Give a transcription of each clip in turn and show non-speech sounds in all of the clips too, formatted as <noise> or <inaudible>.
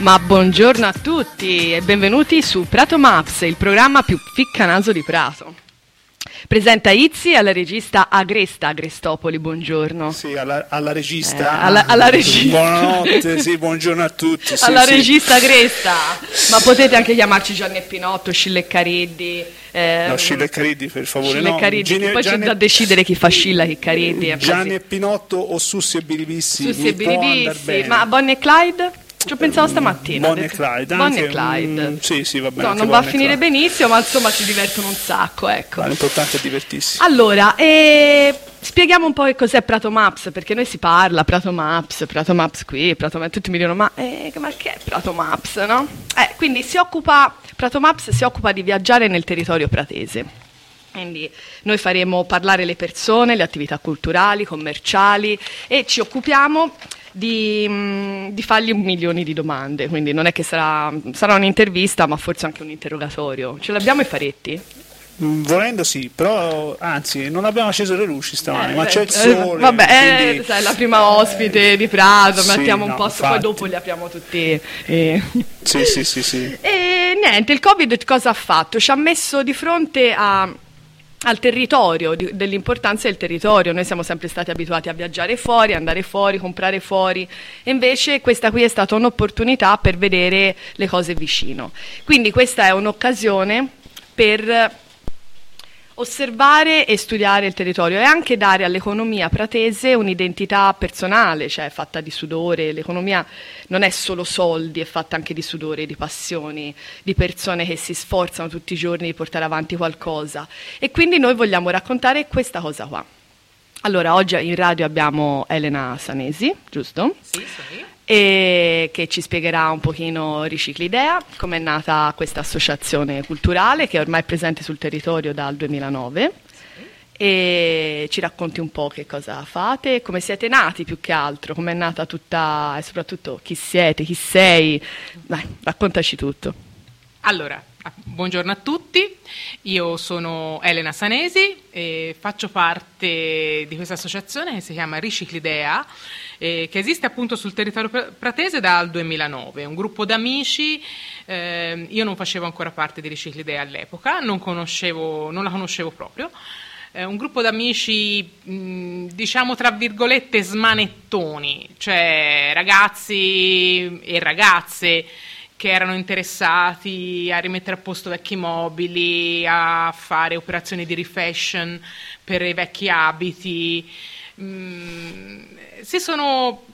Ma buongiorno a tutti e benvenuti su Prato Maps, il programma più ficcanaso di Prato. Presenta Izzi alla regista Agresta Agrestopoli, buongiorno. Sì, alla, alla regista. Eh, alla, alla <laughs> regista. Buonanotte, sì, buongiorno a tutti. Sì, alla sì. regista Agresta. Ma potete anche chiamarci Gianni e Pinotto, Scilla Cariddi. Eh, No, Scilla Cariddi, per favore. Scilla e no. Gine- poi c'è Gianni- da decidere chi fa Scilla e chi Cariddi. è Gianni così. e Pinotto o Sussi e Bilivissi. Sussi e bene. ma Bonnie e Clyde? Ci ho pensato stamattina. Bonnie e Clyde. Bonnie e anche, Clyde. mm, sì, sì, va bene. No, non va a finire benissimo, ma insomma si divertono un sacco, ecco. Ma l'importante è divertirsi. Allora, eh, spieghiamo un po' che cos'è Prato Maps, perché noi si parla Prato Maps, Prato Maps qui, Prato Maps, tutti mi dicono ma, eh, ma che è Prato Maps, no? Eh, quindi si occupa, Prato Maps si occupa di viaggiare nel territorio pratese. Quindi noi faremo parlare le persone, le attività culturali, commerciali e ci occupiamo di, mm, di fargli milioni di domande, quindi non è che sarà, sarà un'intervista ma forse anche un interrogatorio. Ce l'abbiamo i faretti? Mm, Volendo sì, però anzi non abbiamo acceso le luci stamani, ma c'è il Eh, sole. vabbè, eh, quindi- sai, la prima ospite di Prato, Sì, mettiamo un no, po', poi infatti. dopo li apriamo tutti. eh. Sì, sì, sì, sì. E niente, il Covid cosa ha fatto? Ci ha messo di fronte a- al territorio, dell'importanza del territorio. Noi siamo sempre stati abituati a viaggiare fuori, andare fuori, comprare fuori, e invece questa qui è stata un'opportunità per vedere le cose vicino. Quindi questa è un'occasione per osservare e studiare il territorio e anche dare all'economia pratese un'identità personale, cioè fatta di sudore. L'economia non è solo soldi, è fatta anche di sudore, di passioni, di persone che si sforzano tutti i giorni di portare avanti qualcosa. E quindi noi vogliamo raccontare questa cosa qua. Allora, oggi in radio abbiamo Elena Sanesi, giusto? Sì, sì. E che ci spiegherà un pochino Riciclidea, come è nata questa associazione culturale che è ormai presente sul territorio dal 2009 e ci racconti un po' che cosa fate, come siete nati più che altro, come è nata tutta e soprattutto chi siete, chi sei, dai, raccontaci tutto. Allora, buongiorno a tutti, io sono Elena Sanesi e faccio parte di questa associazione che si chiama Riciclidea, eh, che esiste appunto sul territorio pra- pratese dal 2009. È un gruppo d'amici, ehm, io non facevo ancora parte di Riciclidea all'epoca, non, non la conoscevo proprio. È un gruppo d'amici, diciamo tra virgolette, smanettoni, cioè ragazzi e ragazze che erano interessati a rimettere a posto vecchi mobili, a fare operazioni di refashion per i vecchi abiti. Mm, si sono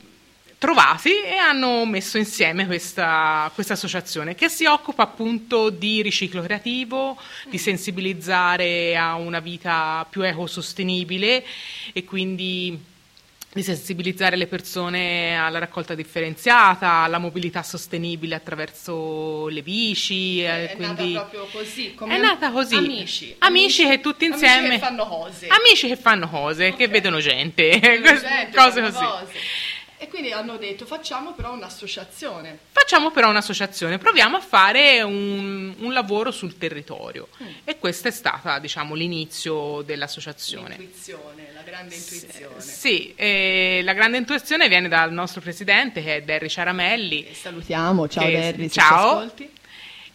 trovati e hanno messo insieme questa, questa associazione che si occupa appunto di riciclo creativo, di sensibilizzare a una vita più ecosostenibile e quindi di sensibilizzare le persone alla raccolta differenziata, alla mobilità sostenibile attraverso le bici. eh, quindi... così, È nata così. Amici, Amici che tutti amici insieme- che fanno cose. Amici che fanno cose, che vedono gente, Vedono <laughs> gente, cose così. cose. E quindi hanno detto facciamo però un'associazione. Facciamo però un'associazione, proviamo a fare un, un lavoro sul territorio. Mm. E questo è stato, diciamo, l'inizio dell'associazione. L'intuizione, la grande intuizione. Sì, eh, la grande intuizione viene dal nostro presidente che è Derry Ciaramelli. E salutiamo, ciao Che- Derry, ciao.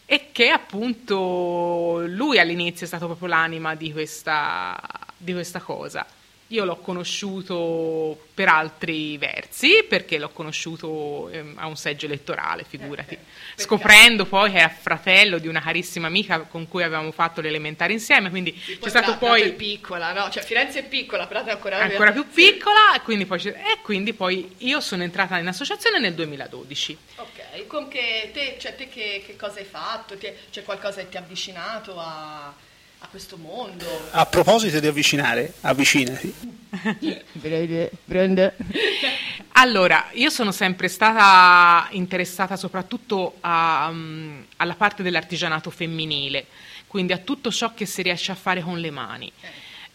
E che appunto lui all'inizio è stato proprio l'anima di questa, di questa cosa. Io l'ho conosciuto per altri versi, perché l'ho conosciuto ehm, a un seggio elettorale, figurati. Eh, Scoprendo poi che era fratello di una carissima amica con cui avevamo fatto l'elementare insieme, quindi c'è stato Prato è poi piccola, no? Cioè Firenze è piccola, Prato è ancora, ancora più piccola e quindi, poi, e quindi poi io sono entrata in associazione nel 2012. Ok, con che te, cioè, te che, che cosa hai fatto? C'è qualcosa che ti ha avvicinato a, a questo mondo? A proposito di avvicinare, avvicinati. <laughs> Allora, io sono sempre stata interessata soprattutto a, mm, alla parte dell'artigianato femminile, quindi a tutto ciò che si riesce a fare con le mani.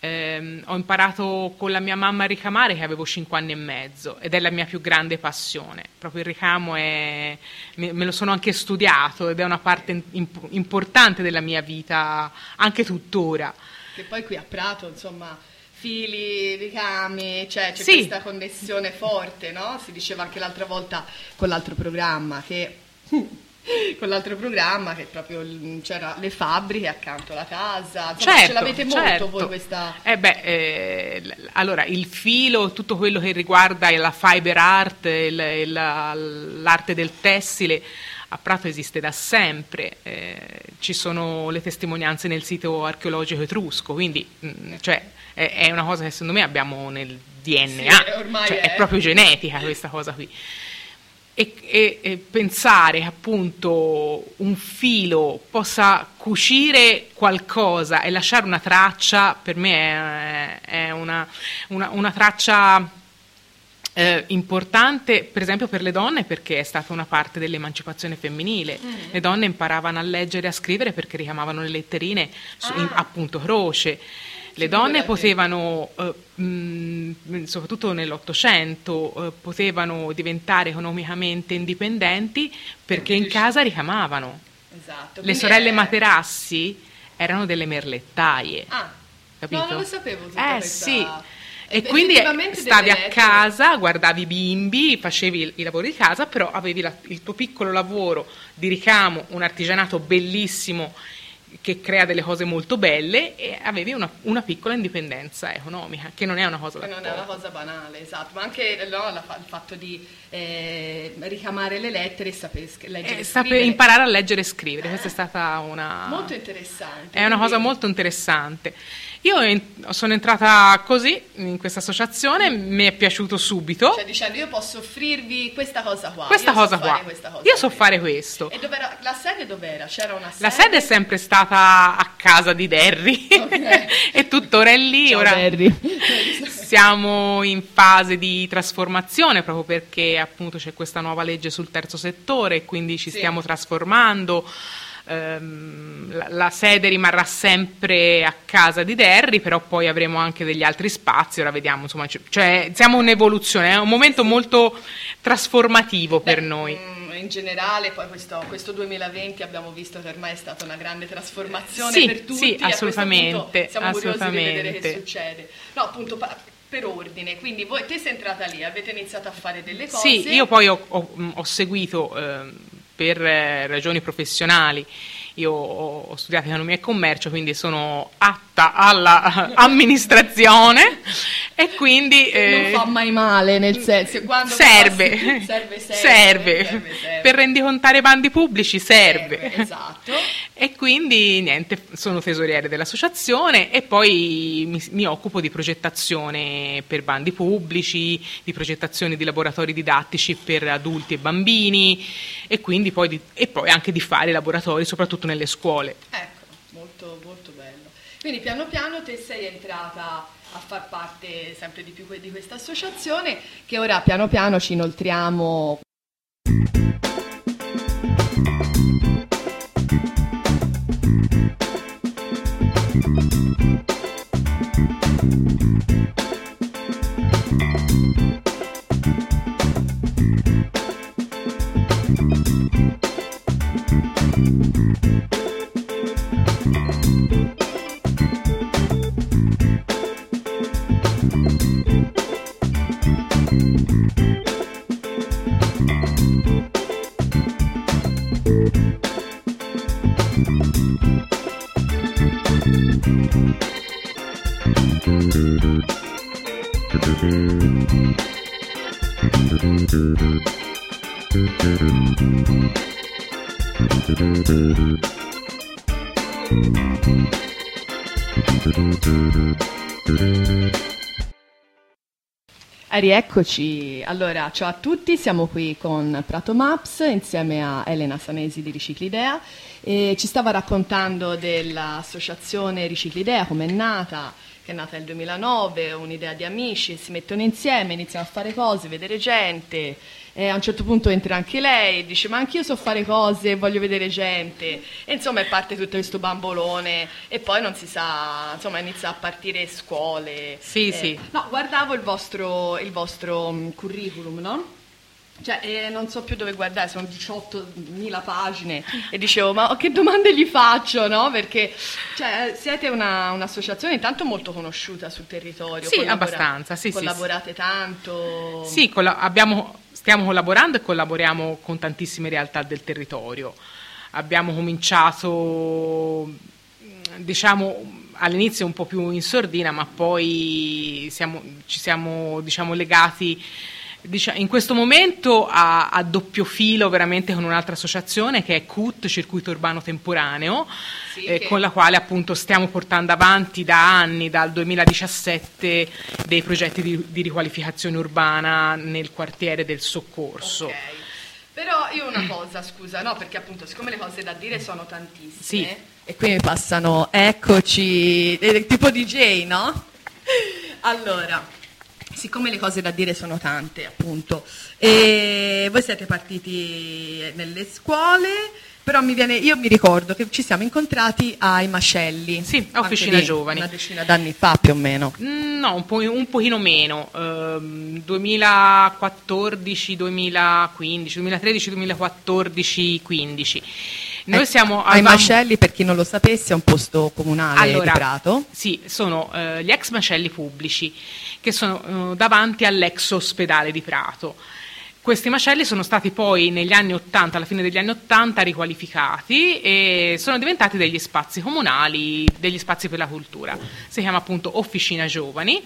Ehm, ho imparato con la mia mamma a ricamare che avevo 5 anni e mezzo ed è la mia più grande passione. Proprio il ricamo è, me, me lo sono anche studiato ed è una parte imp- importante della mia vita anche tuttora. Che poi qui a Prato, insomma, fili, ricami, cioè c'è Sì. questa connessione forte, no? Si diceva anche l'altra volta con l'altro programma che <laughs> con l'altro programma che proprio c'era le fabbriche accanto alla casa. Insomma, Certo, ce l'avete molto certo. voi questa... Eh beh, eh, l- allora il filo, tutto quello che riguarda la fiber art, il- il- l'arte del tessile, a Prato esiste da sempre, eh, ci sono le testimonianze nel sito archeologico etrusco, quindi mm, cioè, è, è una cosa che secondo me abbiamo nel DNA, Sì, ormai cioè, è. è proprio genetica questa cosa qui. E, e- e pensare che appunto un filo possa cucire qualcosa e lasciare una traccia, per me è, è una, una- una traccia eh, importante, per esempio per le donne, perché è stata una parte dell'emancipazione femminile. Le donne imparavano a leggere e a scrivere perché richiamavano le letterine su, in- Ah. appunto croce. Le donne potevano, eh, mh, soprattutto nell'Ottocento, eh, potevano diventare economicamente indipendenti perché in casa ricamavano. Esatto. Le sorelle è- Materassi erano delle merlettaie. Ah, capito? no, non lo sapevo tutta Eh questa- sì. E quindi stavi a casa, guardavi i bimbi, facevi i lavori di casa, però avevi la- il tuo piccolo lavoro di ricamo, un artigianato bellissimo che crea delle cose molto belle e avevi una, una piccola indipendenza economica, che non è una cosa non è una cosa banale, esatto, ma anche no, la il fatto di eh, ricamare le lettere e sapere leggere Eh, e scrivere. imparare a leggere e scrivere, questa è stata una... Molto interessante. È una cosa molto interessante. Io en- sono entrata così in questa associazione, mi è piaciuto subito. Cioè dicendo io posso offrirvi questa cosa qua. questa io so cosa fare qua. questa cosa Io so qui. fare questo. E dov'era, la sede dov'era? C'era una sede? La sede è sempre stata a casa di Derry Ok. <laughs> e tuttora è lì. Ciao, ora Barry. <laughs> siamo in fase di trasformazione proprio perché appunto c'è questa nuova legge sul terzo settore e quindi ci Sì. stiamo trasformando. Ehm, la, la sede rimarrà sempre a casa di Derry, però poi avremo anche degli altri spazi, ora vediamo, insomma, c- cioè siamo un'evoluzione, è un momento molto trasformativo per Beh, noi. mm, In generale, poi questo, questo 2020 abbiamo visto che ormai è stata una grande trasformazione Sì, per tutti. sì, assolutamente, siamo curiosi di vedere che assolutamente. succede. No, appunto, per ordine. Quindi voi, te sei entrata lì, avete iniziato a fare delle cose. Sì, io poi ho, ho- mh, ho seguito ehm, per eh, ragioni professionali. Io ho studiato economia e commercio, quindi sono atta all'amministrazione e quindi eh, non fa mai male, nel senso, quando serve, passi- serve, serve, <laughs> serve. serve, per rendicontare i bandi pubblici serve. Esatto. <laughs> E quindi niente, sono tesoriere dell'associazione e poi mi, mi occupo di progettazione per bandi pubblici, di progettazione di laboratori didattici per adulti e bambini e quindi poi, di- e poi anche di fare laboratori soprattutto nelle scuole. Ecco. Quindi piano piano te sei entrata a far parte sempre di più di questa associazione che ora piano piano ci inoltriamo. Rieccoci, allora ciao a tutti, siamo qui con Prato Maps insieme a Elena Sanesi di Riciclidea e ci stava raccontando dell'associazione Riciclidea, come è nata, che è nata nel 2009, un'idea di amici, si mettono insieme, iniziano a fare cose, vedere gente e a un certo punto entra anche lei e dice ma anch'io so fare cose, voglio vedere gente e insomma parte tutto questo bambolone e poi non si sa, insomma inizia a partire scuole. Sì, eh, sì. No, guardavo il vostro, il vostro mm, curriculum, no? Cioè, eh, non so più dove guardare, sono 18.000 pagine e dicevo, ma che domande gli faccio, no? Perché cioè, siete una- un'associazione intanto molto conosciuta sul territorio. Sì, abbastanza, sì, sì, Collaborate tanto. Sì, colla- abbiamo- stiamo collaborando e collaboriamo con tantissime realtà del territorio. Abbiamo cominciato, diciamo, all'inizio un po' più in sordina, ma poi siamo, ci siamo diciamo, legati diciamo, in questo momento a, a, doppio filo veramente con un'altra associazione che è CUT, Circuito Urbano Temporaneo, sì, eh, che... con la quale appunto stiamo portando avanti da anni, dal 2017, dei progetti di, di riqualificazione urbana nel quartiere del soccorso. Okay. Però io una <clears throat> cosa, scusa, no, perché appunto siccome le cose da dire sono tantissime, sì. e qui mi passano, eccoci, eh, tipo DJ, no? <laughs> Allora, siccome le cose da dire sono tante, appunto, e voi siete partiti nelle scuole, però mi viene, io mi ricordo che ci siamo incontrati ai Mascelli. Sì, a Officina Giovani. Una decina d'anni fa più o meno. Mm, no, un, po', un pochino meno. Uh, 2014, 2015, 2013, 2014, 15. Noi eh, siamo ai Mascelli, per chi non lo sapesse, è un posto comunale allora, di Prato. Sì, sono uh, gli ex macelli pubblici che sono uh, davanti all'ex ospedale di Prato. Questi macelli sono stati poi negli anni 80, alla fine degli anni 80, riqualificati e sono diventati degli spazi comunali, degli spazi per la cultura. Si chiama appunto Officina Giovani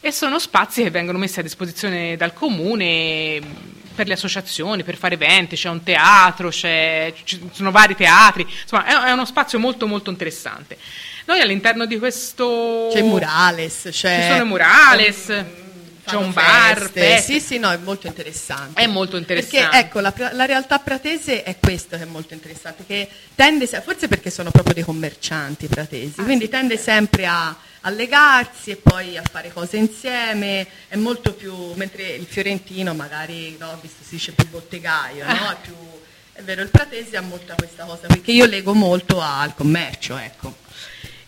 e sono spazi che vengono messi a disposizione dal comune per le associazioni, per fare eventi, c'è un teatro, c'è, ci sono vari teatri, insomma è, è uno spazio molto molto interessante. Noi all'interno di questo... C'è Murales, c'è... Ci sono Murales. Um, c'è un bar, feste. sì, sì, no, è molto interessante. È molto interessante. Perché ecco, la, la, realtà pratese è questo che è molto interessante, che tende, forse perché sono proprio dei commercianti pratesi, ah, quindi sì, tende sempre a, a, legarsi e poi a fare cose insieme, è molto più, mentre il fiorentino magari, no, visto si dice più bottegaio, no, è, più, è vero, il pratese ha molta questa cosa, perché io lego molto al commercio, ecco.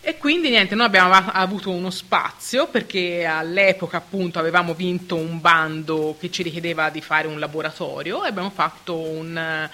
E quindi niente, noi abbiamo avuto uno spazio perché all'epoca appunto avevamo vinto un bando che ci richiedeva di fare un laboratorio e abbiamo fatto un,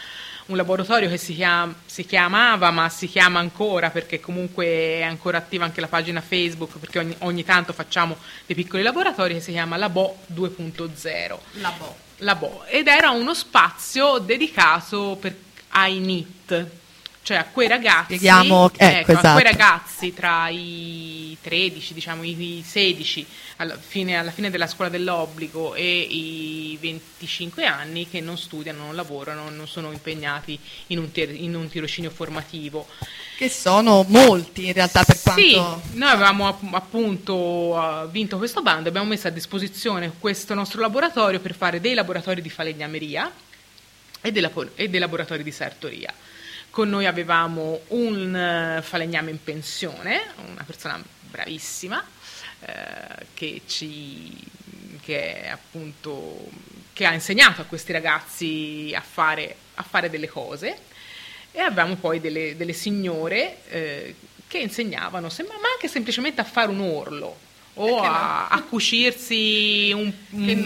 un laboratorio che si, chiama, si, chiamava, ma si chiama ancora perché comunque è ancora attiva anche la pagina Facebook perché ogni, ogni tanto facciamo dei piccoli laboratori che si chiama Labo 2.0. Labo. Labo. Ed era uno spazio dedicato per, ai NIT cioè a quei ragazzi, Spieghiamo, ecco, ecco, esatto. a quei ragazzi tra i 13, diciamo i 16, alla fine, alla fine, della scuola dell'obbligo e i 25 anni che non studiano, non lavorano, non sono impegnati in un, tir- in un tirocinio formativo. Che sono molti in realtà per quanto... Sì, noi avevamo appunto uh, vinto questo bando, abbiamo messo a disposizione questo nostro laboratorio per fare dei laboratori di falegnameria e dei, labo- e dei laboratori di sartoria. Con noi avevamo un uh, falegname in pensione, una persona bravissima, eh, che, ci, che, appunto, che, ha insegnato a questi ragazzi a fare, a fare delle cose. E avevamo poi delle, delle signore eh, che insegnavano, ma anche semplicemente a fare un orlo, o a, a, cucirsi un,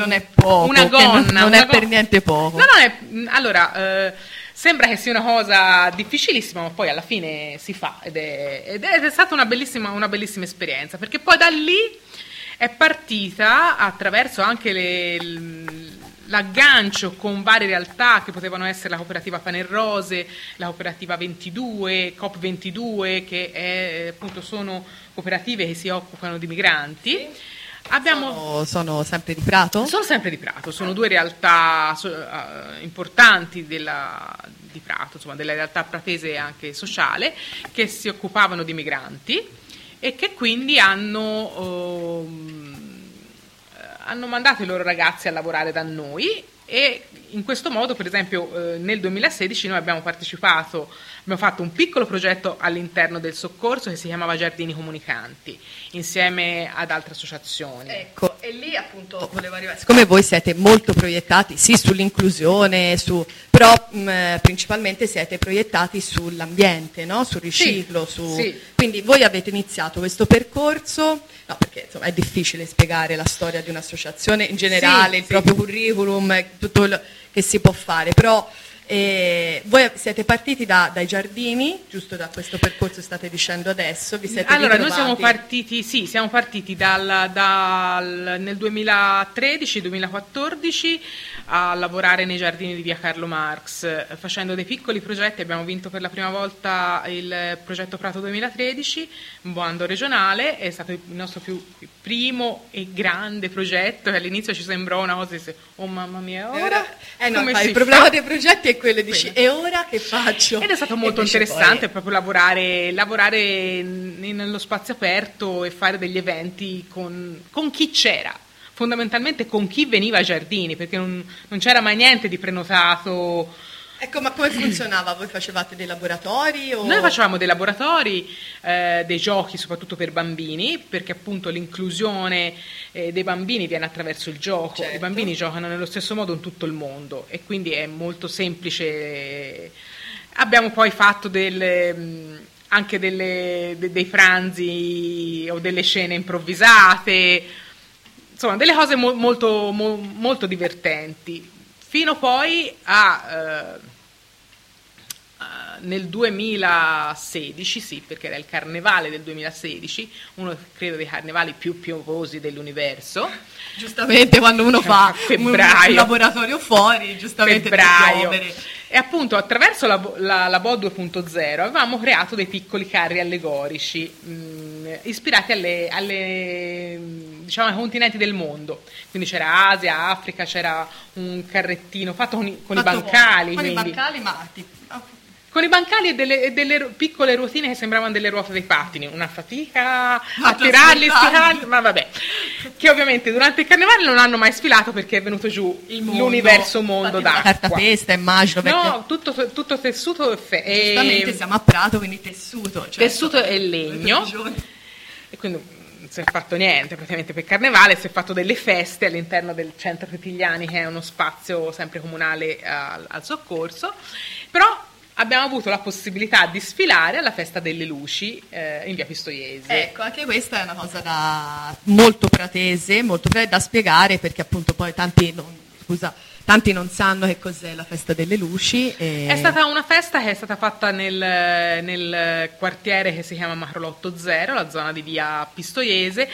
è poco, una gonna. Non, non una è go- per niente poco. No, no, è, allora, eh, Sembra che sia una cosa difficilissima, ma poi alla fine si fa ed è, ed è stata una bellissima, una bellissima esperienza, perché poi da lì è partita attraverso anche le, l'aggancio con varie realtà che potevano essere la cooperativa Panerrose, la cooperativa 22, COP22, che è, appunto sono cooperative che si occupano di migranti. Sì Abbiamo... Sono, sono, sempre di Prato? Sono sempre di Prato, sono due realtà uh, importanti della, di Prato, insomma, della realtà pratese anche sociale, che si occupavano di migranti e che quindi hanno, uh, hanno mandato i loro ragazzi a lavorare da noi e in questo modo, per esempio, eh, nel 2016 noi abbiamo partecipato, abbiamo fatto un piccolo progetto all'interno del soccorso che si chiamava Giardini Comunicanti, insieme ad altre associazioni. Ecco, e lì appunto volevo arrivare, siccome voi siete molto proiettati, sì, sull'inclusione, su, però mh, eh, principalmente siete proiettati sull'ambiente, no? sul riciclo, sì, su, sì. quindi voi avete iniziato questo percorso No, perché insomma, è difficile spiegare la storia di un'associazione in generale, sì, il sì. proprio curriculum, tutto quello che si può fare, però E voi siete partiti da, dai giardini, giusto da questo percorso state dicendo adesso? Vi siete allora, noi ritrovati? siamo partiti, sì, siamo partiti dal, dal, nel 2013-2014 a lavorare nei giardini di via Carlo Marx, facendo dei piccoli progetti. Abbiamo vinto per la prima volta il progetto Prato 2013, un bando regionale, è stato il nostro più primo e grande progetto all'inizio ci sembrò una cosa oh mamma mia, ora, eh no, come ma si il problema fa? dei progetti è quello, dici, e ora che faccio? Ed è stato E molto interessante poi- proprio lavorare, lavorare nello spazio aperto e fare degli eventi con, con chi c'era, fondamentalmente con chi veniva ai giardini, perché non, non c'era mai niente di prenotato. Ecco, ma come funzionava? Voi facevate dei laboratori? O... Noi facevamo dei laboratori, eh, dei giochi soprattutto per bambini, perché appunto l'inclusione eh, dei bambini viene attraverso il gioco. Certo. I bambini giocano nello stesso modo in tutto il mondo e quindi è molto semplice. Abbiamo poi fatto delle, mh, anche delle- de- dei franzi o delle scene improvvisate, insomma delle cose mo- molto, mo- molto divertenti. Fino poi a... eh, nel 2016, sì, perché era il carnevale del 2016, uno credo dei carnevali più piovosi dell'universo. Giustamente quando uno fa <laughs> Febbraio. un laboratorio fuori, giustamente febbraio. E appunto attraverso la, Bo- la, la Bo 2.0 avevamo creato dei piccoli carri allegorici mh, ispirati alle, alle, diciamo, ai continenti del mondo. Quindi c'era Asia, Africa, c'era un carrettino fatto con i, con i Fatto bancali. Con i bancali, ma ti- con i bancali e delle, e delle piccole ruotine che sembravano delle ruote dei pattini, una fatica a Ma tirarli, stirarli, ma vabbè. <laughs> Che ovviamente durante il carnevale non hanno mai sfilato perché è venuto giù il mondo, l'universo mondo d'acqua. cartapesta, immagino, perché No, tutto, tutto tessuto e, fe- e- giustamente siamo a Prato, quindi tessuto. Cioè, tessuto e <laughs> legno. E quindi si è fatto niente praticamente per carnevale, si è fatto delle feste all'interno del centro Petigliani che è uno spazio sempre comunale al, al soccorso, però abbiamo avuto la possibilità di sfilare alla festa delle luci eh, in via Pistoiese. Ecco, anche questa è una cosa da molto pratese, molto da spiegare perché appunto poi tanti non, scusa, tanti non sanno che cos'è la festa delle luci. e- È stata una festa che è stata fatta nel, nel quartiere che si chiama Macrolotto Zero, la zona di via Pistoiese,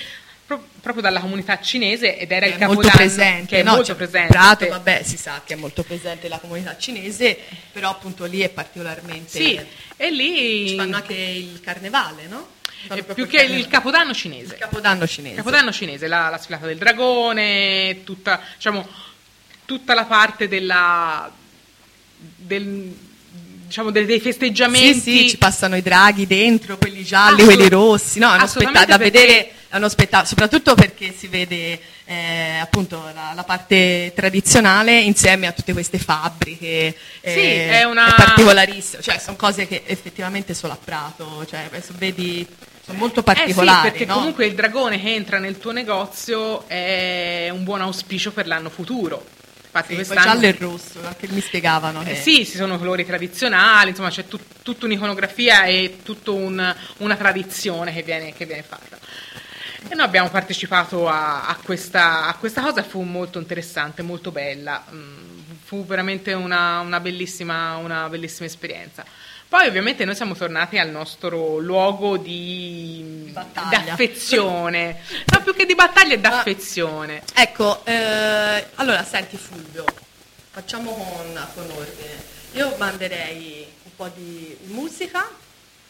pro- proprio dalla comunità cinese ed era che il capodanno presente, che è no? molto Cioè, presente. Prato, vabbè, si sa che è molto presente la comunità cinese, però appunto lì è particolarmente Sì, e lì ci fanno anche il carnevale, no? Eh, più che il capodanno cinese. il capodanno cinese. Capodanno cinese, la, la sfilata del dragone, tutta, diciamo, tutta la parte della, del, diciamo, dei, dei Sì, festeggiamenti. sì, ci passano i draghi dentro, quelli gialli, Assolut- quelli rossi, no, è uno spettacolo da vedere, è uno spettacolo, soprattutto perché si vede eh, appunto la, la parte tradizionale insieme a tutte queste fabbriche, eh, Sì, è una- particolarissimo, cioè sono cose che effettivamente solo a Prato, cioè vedi, sono molto particolari, Eh sì, perché no? comunque il dragone che entra nel tuo negozio è un buon auspicio per l'anno futuro. Infatti Sì, quest'anno giallo e rosso, anche mi spiegavano che... Eh sì, ci sono colori tradizionali, insomma c'è tut- tutta un'iconografia e tutta un- una tradizione che viene, che viene fatta. E noi abbiamo partecipato a, a questa, a questa cosa, fu molto interessante, molto bella, Mm, fu veramente una, una bellissima, una bellissima esperienza. Poi ovviamente noi siamo tornati al nostro luogo di, battaglia. d'affezione, no più che di battaglia è Ma- d'affezione. Ecco, eh, allora senti Fulvio, facciamo con, con ordine. Io manderei un po' di musica,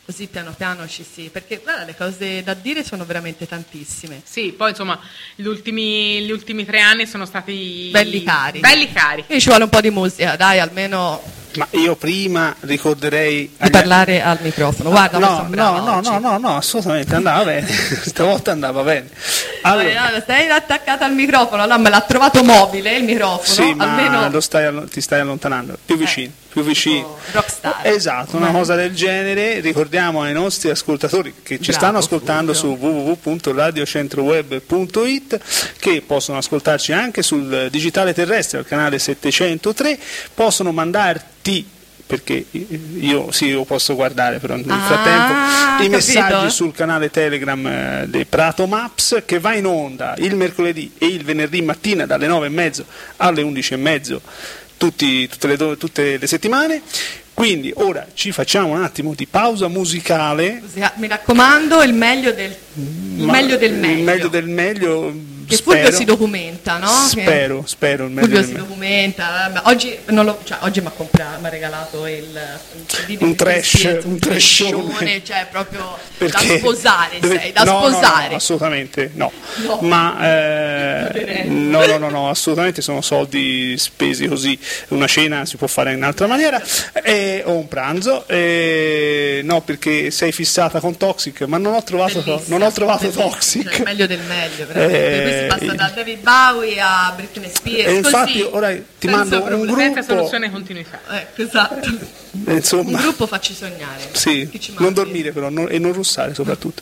così piano piano ci si... perché guarda, le cose da dire sono veramente tantissime. Sì, poi insomma gli ultimi, gli ultimi tre anni sono stati Belli cari. Belli cari. Quindi ci vuole un po' di musica, dai, almeno Ma io prima ricorderei... di agli- parlare al microfono. Guarda, no, no, no, oggi. no, no, no, assolutamente andava bene. <laughs> Stavolta andava bene. Allora, no, stai attaccata al microfono, allora me l'ha trovato mobile il microfono, sì, ma almeno lo stai ti stai allontanando. Più vicino, più vicino. rockstar. Esatto, una cosa del genere. Ricordiamo ai nostri ascoltatori che ci Bravo, stanno ascoltando Fulvio. su www.radiocentroweb.it che possono ascoltarci anche sul digitale terrestre al canale 703, possono mandarti perché io sì, io posso guardare però nel Ah, frattempo i capito. messaggi sul canale Telegram eh, dei Prato Maps che va in onda il mercoledì e il venerdì mattina dalle 9 e mezzo alle 11 e mezzo tutti, tutte, le, tutte le settimane. Quindi ora ci facciamo un attimo di pausa musicale. Mi raccomando, il meglio del, il meglio, del meglio. Il meglio del meglio che Fulvio si documenta, no? Spero, che spero. Fulvio si documenta. Oggi, cioè, oggi mi ha regalato il, il un trash, un trashone, cioè proprio Perché da sposare, deve, sei, da no, sposare. No, no, assolutamente no. no. Ma eh, <laughs> no, no, no, no, assolutamente sono soldi spesi così. Una cena si può fare in un'altra maniera eh, o un pranzo. Eh, no, perché sei fissata con Toxic, ma non ho trovato, non ho trovato Toxic. Cioè, meglio del meglio, veramente si passa da David Bowie a Britney Spears. E infatti ora ti mando un gruppo. Senza soluzione continuità. Ecco, esatto. <laughs> Insomma, un gruppo facci sognare. Sì, non dormire però non, e non russare soprattutto.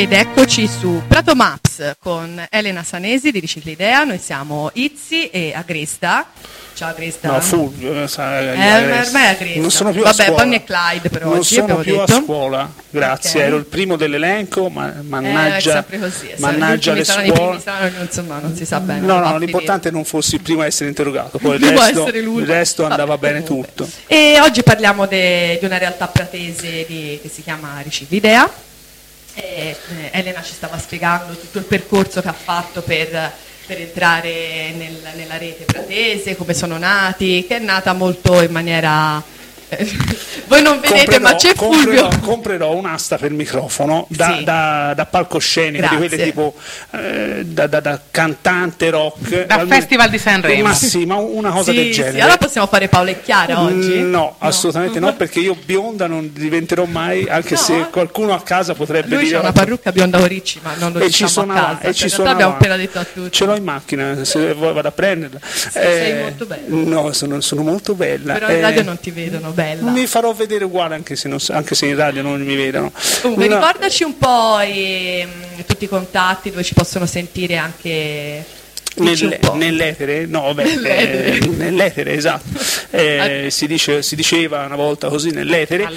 Ed eccoci su Prato Maps con Elena Sanesi di Riciclidea, noi siamo Izzi e Agresta. Ciao Agresta. No, Fulvio, sai, eh, ormai è Agresta. Non sono più Vabbè, a scuola. Bonnie e Clyde però non oggi sono più detto. a scuola, grazie, okay. ero il primo dell'elenco, ma mannaggia, eh, così, mannaggia le scuole. Saranno, insomma, non si sa bene. No, no, l'importante è non fossi il primo a essere interrogato, poi il resto, il resto andava Vabbè, <laughs> bene tutto. E oggi parliamo de, di una realtà pratese di, che si chiama Riciclidea e, eh, Elena ci stava spiegando tutto il percorso che ha fatto per, per entrare nel, nella rete pratese, come sono nati, che è nata molto in maniera <laughs> voi non vedete, comprerò, ma c'è Fulvio. Comprerò, comprerò un'asta per microfono da, sì. da, da palcoscenico, Grazie. di quelle tipo eh, da, da, da, cantante rock. Da Festival di Sanremo. Ma sì, ma una cosa sì, del genere. Sì, allora possiamo fare Paola e Chiara oggi? No, no. assolutamente no, perché io bionda non diventerò mai, anche no. se qualcuno a casa potrebbe Lui dire... c'ha una parrucca bionda ricci, ma non lo e diciamo ci a casa. E ci cioè, abbiamo appena detto a tutti. Ce l'ho in macchina, se vuoi vado a prenderla. Sì, eh, sei molto bella. No, sono, sono molto bella. Però in radio non ti vedono bella. Mi farò vedere uguale anche se, non, anche se in radio non mi vedono. Comunque, no. ricordaci un po' i, tutti i contatti dove ci possono sentire anche. Nel, nell'etere? No, vabbè, nell'etere, eh, nell'etere esatto. Eh, si, dice, si, diceva una volta così nell'etere.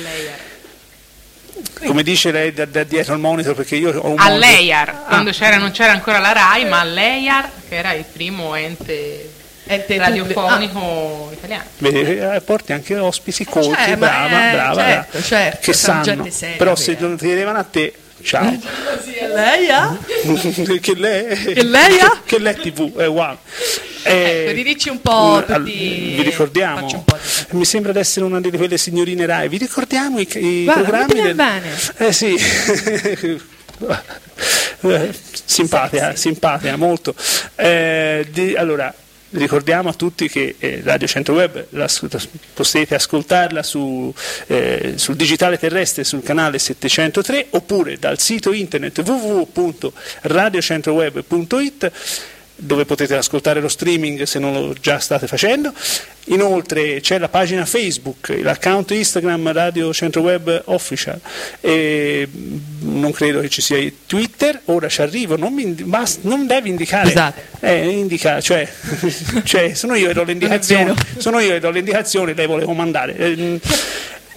Come dice lei da, da, dietro al monitor perché io ho un All'EIAR, ah. quando c'era, non c'era ancora la RAI, ma all'EIAR che era il primo ente ente radiofonico ah. italiano. Vedi, eh, porti anche ospiti colti, cioè, brava, è, brava, certo, certo, che sanno, seria, però se non ti arrivano a te ciao. Così è <laughs> lei, ah? che lei, che lei, ha? che lei tv, è wow. Eh, ecco, ridici un po' tutti... Vi ricordiamo, di... mi sembra di essere una di quelle signorine Rai, vi ricordiamo i, i Guarda, programmi del... bene. Eh sì, <laughs> simpatica, simpatica molto. Eh, di, allora, Ricordiamo a tutti che eh, Radio Centro Web potete ascoltarla su, eh, sul digitale terrestre sul canale 703 oppure dal sito internet www.radiocentroweb.it dove potete ascoltare lo streaming se non lo già state facendo. Inoltre c'è la pagina Facebook, l'account Instagram Radio Centro Web Official, e non credo che ci sia Twitter, ora ci arrivo, non, mi, basta, non devi indicare, esatto. eh, indica, cioè, <laughs> cioè, sono io che do le indicazioni, sono io che do le indicazioni, lei vuole comandare. Eh,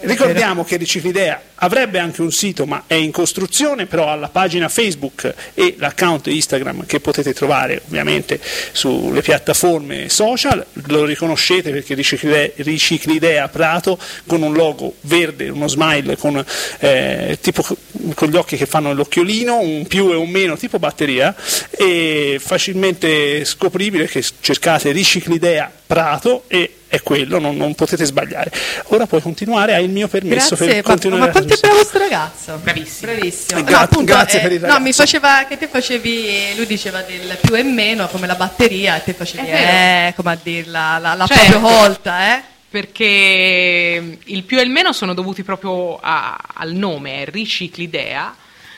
Ricordiamo che Riciclidea avrebbe anche un sito, ma è in costruzione, però ha la pagina Facebook e l'account Instagram che potete trovare ovviamente sulle piattaforme social. Lo riconoscete perché Riciclidea, Riciclidea Prato con un logo verde, uno smile con, eh, tipo, con gli occhi che fanno l'occhiolino, un più e un meno tipo batteria e facilmente scopribile che cercate Riciclidea Prato e è quello, non, non, potete sbagliare. Ora puoi continuare, hai il mio permesso grazie, per continuare. Ma, ma quanto è bravo questo ragazzo? Bravissimo. Bravissimo. Gra- no, appunto, grazie eh, per il ragazzo. No, mi faceva che te facevi, lui diceva del più e meno come la batteria e te facevi, eh, come a dirla, la, la certo. propria volta, eh? Perché il più e il meno sono dovuti proprio a, al nome, è riciclidea,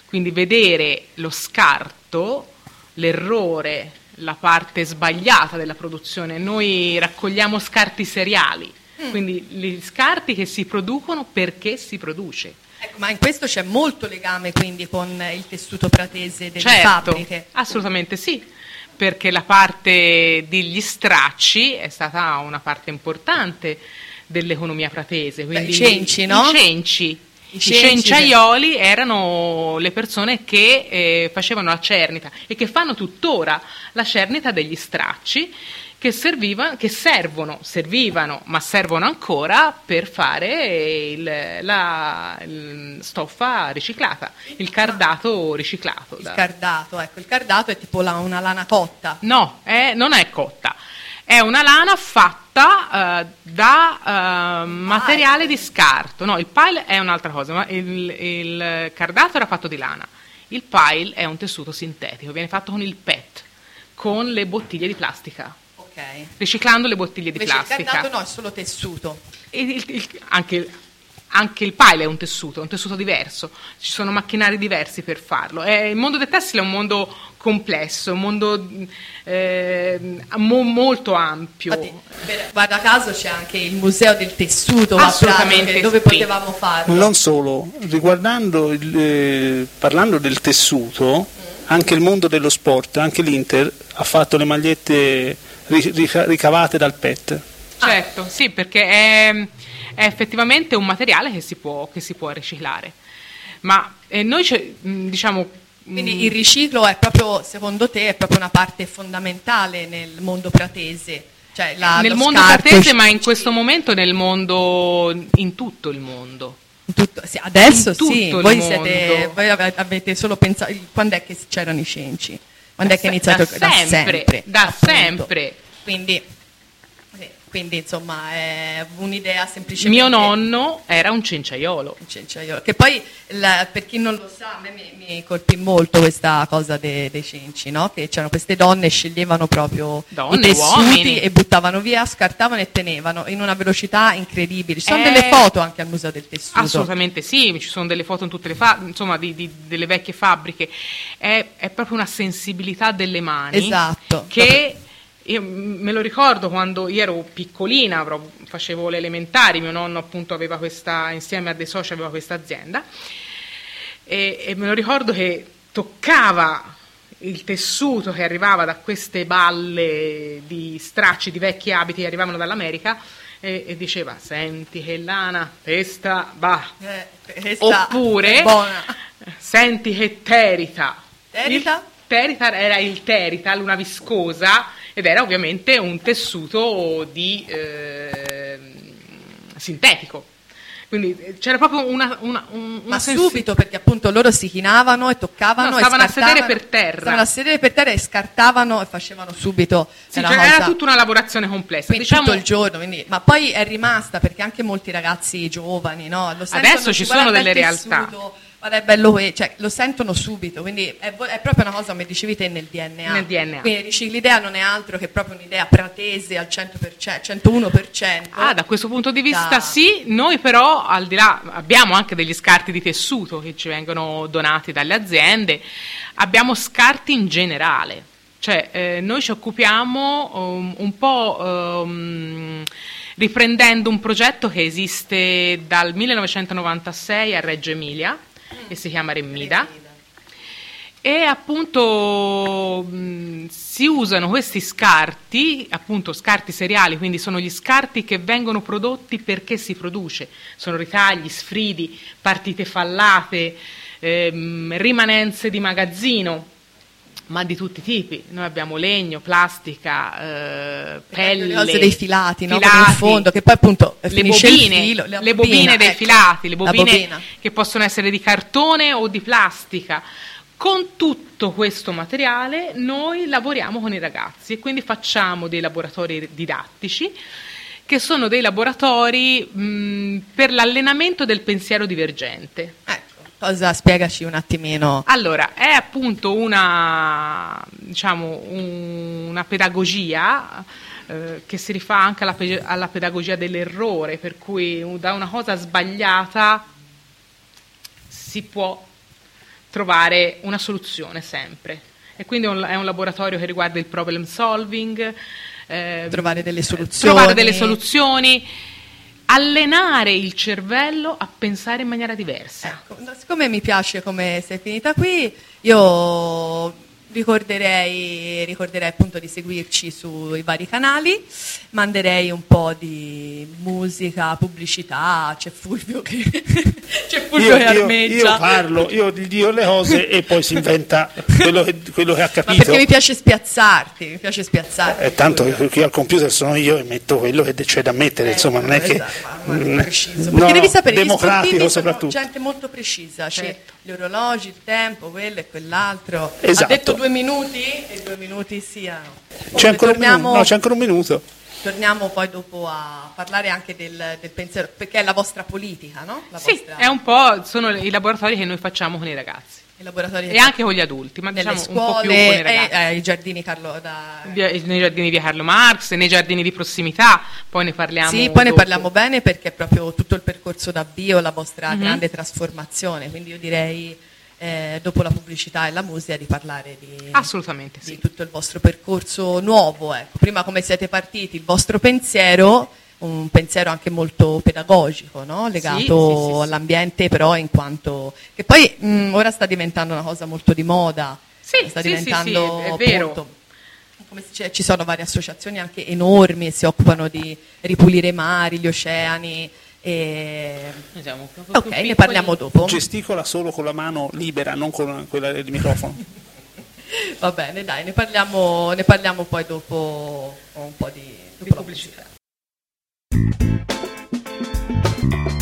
quindi vedere lo scarto, l'errore, la parte sbagliata della produzione. Noi raccogliamo scarti seriali, mm. quindi gli scarti che si producono perché si produce. Ecco, ma in questo c'è molto legame quindi con il tessuto pratese delle certo, fabbriche. Assolutamente sì, perché la parte degli stracci è stata una parte importante dell'economia pratese. Quindi Beh, I cenci, no? I cenci. I, I cenci, cenciaioli erano le persone che eh, facevano la cernita e che fanno tuttora la cernita degli stracci che, serviva, che servono, servivano, ma servono ancora per fare il, la il stoffa riciclata, il cardato riciclato. Il da- cardato, ecco, il cardato è tipo la- una lana cotta. No, è- non è cotta. È una lana fatta eh, da eh, materiale di scarto. No, il pile è un'altra cosa, ma il, il cardato era fatto di lana. Il pile è un tessuto sintetico, viene fatto con il PET, con le bottiglie di plastica, Ok. riciclando le bottiglie di Invece il plastica. cardato no, è solo tessuto. Il- il- il- anche, anche il pile è un tessuto, è un tessuto diverso, ci sono macchinari diversi per farlo. È- il mondo del tessile è un mondo complesso, un mondo eh, mo- molto ampio. Infatti, guarda caso c'è anche il museo del tessuto Prato, Assolutamente dove potevamo farlo. Non solo, riguardando il, eh, parlando del tessuto, anche il mondo dello sport, anche l'Inter ha fatto le magliette ri- rica- ricavate dal PET. Certo, sì, perché è, è effettivamente un materiale che si può, che si può riciclare. Ma eh, noi mh, diciamo... mh, Quindi il riciclo è proprio, secondo te, è proprio una parte fondamentale nel mondo pratese. Cioè la- nel mondo scarto, pratese, ma in questo momento nel mondo, in tutto il mondo. tutto- sì, adesso in tutto sì, il voi, siete, mondo. voi ave- avete solo pensato, quando è che c'erano i cenci? Quando è che è iniziato? Da sempre, da appunto. sempre. Quindi, quindi insomma è un'idea semplicemente... Mio nonno era un cenciaiolo. Cenciaiolo. Che poi, la- per chi non lo sa, a me mi, mi colpì molto questa cosa de- dei cenci, no? che c'erano queste donne, sceglievano proprio Donne, i tessuti uomini. e buttavano via, scartavano e tenevano in una velocità incredibile. Ci sono Eh, delle foto anche al Museo del Tessuto. Assolutamente sì, ci sono delle foto in tutte le fa- insomma, di, di- delle vecchie fabbriche. È, è proprio una sensibilità delle mani Esatto. che io me lo ricordo quando io ero piccolina, facevo le elementari, mio nonno appunto aveva questa, insieme a dei soci aveva questa azienda e, e me lo ricordo che toccava il tessuto che arrivava da queste balle di stracci di vecchi abiti che arrivavano dall'America e, e diceva senti che lana, questa va. Eh, questa oppure senti che terita. Terita? il terita? era il terital una viscosa ed era ovviamente un tessuto di ehm, sintetico quindi eh, c'era proprio una, una, un- Ma sensi- subito perché appunto loro si chinavano e toccavano No, e stavano a sedere per terra. Stavano a sedere per terra e scartavano e facevano subito Sì, una cioè, cosa- era tutta una lavorazione complessa Quindi diciamo, tutto il giorno, quindi- ma poi è rimasta perché anche molti ragazzi giovani, no? Adesso ci sono delle tessuto, realtà. Guarda, è bello cioè, lo sentono subito, quindi è, è proprio una cosa, come dicevi te, nel DNA. Nel DNA. Quindi riciclidea non è altro che proprio un'idea pratese al 100%, 101%. Ah, da questo punto di vista Da- sì, noi però al di là abbiamo anche degli scarti di tessuto che ci vengono donati dalle aziende, abbiamo scarti in generale, cioè eh, noi ci occupiamo um, un po' um, riprendendo un progetto che esiste dal 1996 a Reggio Emilia e si chiama Remida. E appunto mh, si usano questi scarti, appunto scarti seriali, quindi sono gli scarti che vengono prodotti perché si produce, sono ritagli, sfridi, partite fallate, ehm, rimanenze di magazzino, ma di tutti i tipi. Noi abbiamo legno, plastica, eh, pelle, le cose dei filati, no? Filati, in fondo, che poi appunto le bobine, filo, la le bobina, bobine dei ecco. filati, le bobine che possono essere di cartone o di plastica. Con tutto questo materiale noi lavoriamo con i ragazzi e quindi facciamo dei laboratori didattici che sono dei laboratori mh, per l'allenamento del pensiero divergente. Ecco, cosa spiegaci un attimino? Allora, è appunto una, diciamo, un- una pedagogia eh, che si rifà anche alla, alla pedagogia dell'errore, per cui da una cosa sbagliata si può trovare una soluzione sempre. E quindi è un, è un laboratorio che riguarda il problem solving, eh, Trovare delle soluzioni. trovare delle soluzioni, allenare il cervello a pensare in maniera diversa. Ecco, siccome mi piace come sei finita qui, io ricorderei, ricorderei appunto di seguirci sui vari canali, manderei un po' di musica, pubblicità, c'è Fulvio che, <laughs> c'è Fulvio Io, che io- armeggia. io parlo, io gli dico le cose e poi si inventa quello che, quello che ha Ma capito. perché mi piace spiazzarti, mi piace spiazzarti. Eh, tanto qui al computer sono io e metto quello che c'è da mettere, insomma, non è che. Esatto, ma- ma Mm, preciso. no, devi sapere, gli democratico sportivi sono soprattutto. gente molto precisa, cioè Certo. Gli orologi, il tempo, quello e quell'altro. Esatto. Ha detto due minuti e due minuti siano. C'è ancora, un torniamo, minuto, no, c'è ancora un minuto. torniamo poi dopo a parlare anche del, del pensiero, perché è la vostra politica, no? La Sì, vostra- è un po' sono i laboratori che noi facciamo con i ragazzi laboratori e anche con gli adulti, ma diciamo un po' più con scuole i ragazzi. eh, i giardini Carlo da... Via- nei giardini via Carlo Marx, nei giardini di prossimità, poi ne parliamo. Sì, poi ne dopo. parliamo bene perché è proprio tutto il percorso d'avvio, la vostra Mhm. grande trasformazione, quindi io direi eh, dopo la pubblicità e la musica di parlare di, Assolutamente di sì. tutto il vostro percorso nuovo. Ecco. Prima come siete partiti, il vostro pensiero, un pensiero anche molto pedagogico, no? legato Sì, sì, sì, sì. all'ambiente però in quanto... che poi mh, ora sta diventando una cosa molto di moda, Sì, sta diventando sì, è vero. appunto, come si dice, ci sono varie associazioni anche enormi che si occupano di ripulire i mari, gli oceani. E... Ok, ne parliamo dopo. Gesticola solo con la mano libera, non con quella del microfono. <laughs> Va bene, dai, ne parliamo, ne parliamo poi dopo un po' di, la pubblicità. thank you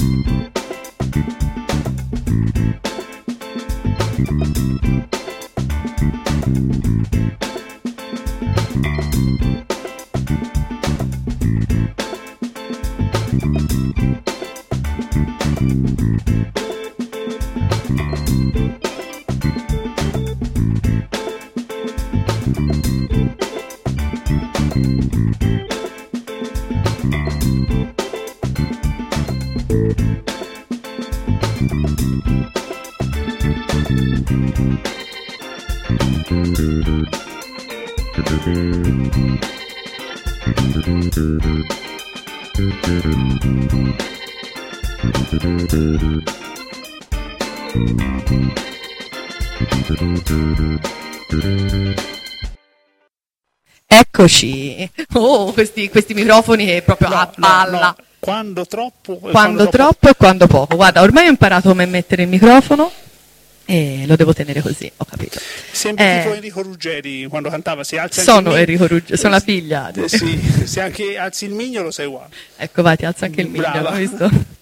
Eccoci. Oh, questi, questi microfoni che proprio No, a no, palla. no. Quando troppo. e Quando troppo e quando poco. Guarda, ormai ho imparato come mettere il microfono e lo devo tenere così, ho capito. Sembri Eh. tipo Enrico Ruggeri quando cantava. Se alzi anche Sono il Enrico Ruggeri, sono la figlia. Eh, sì, se anche alzi il mignolo sei uguale. Ecco, vai, ti alza anche il Brava. mignolo, visto? <laughs>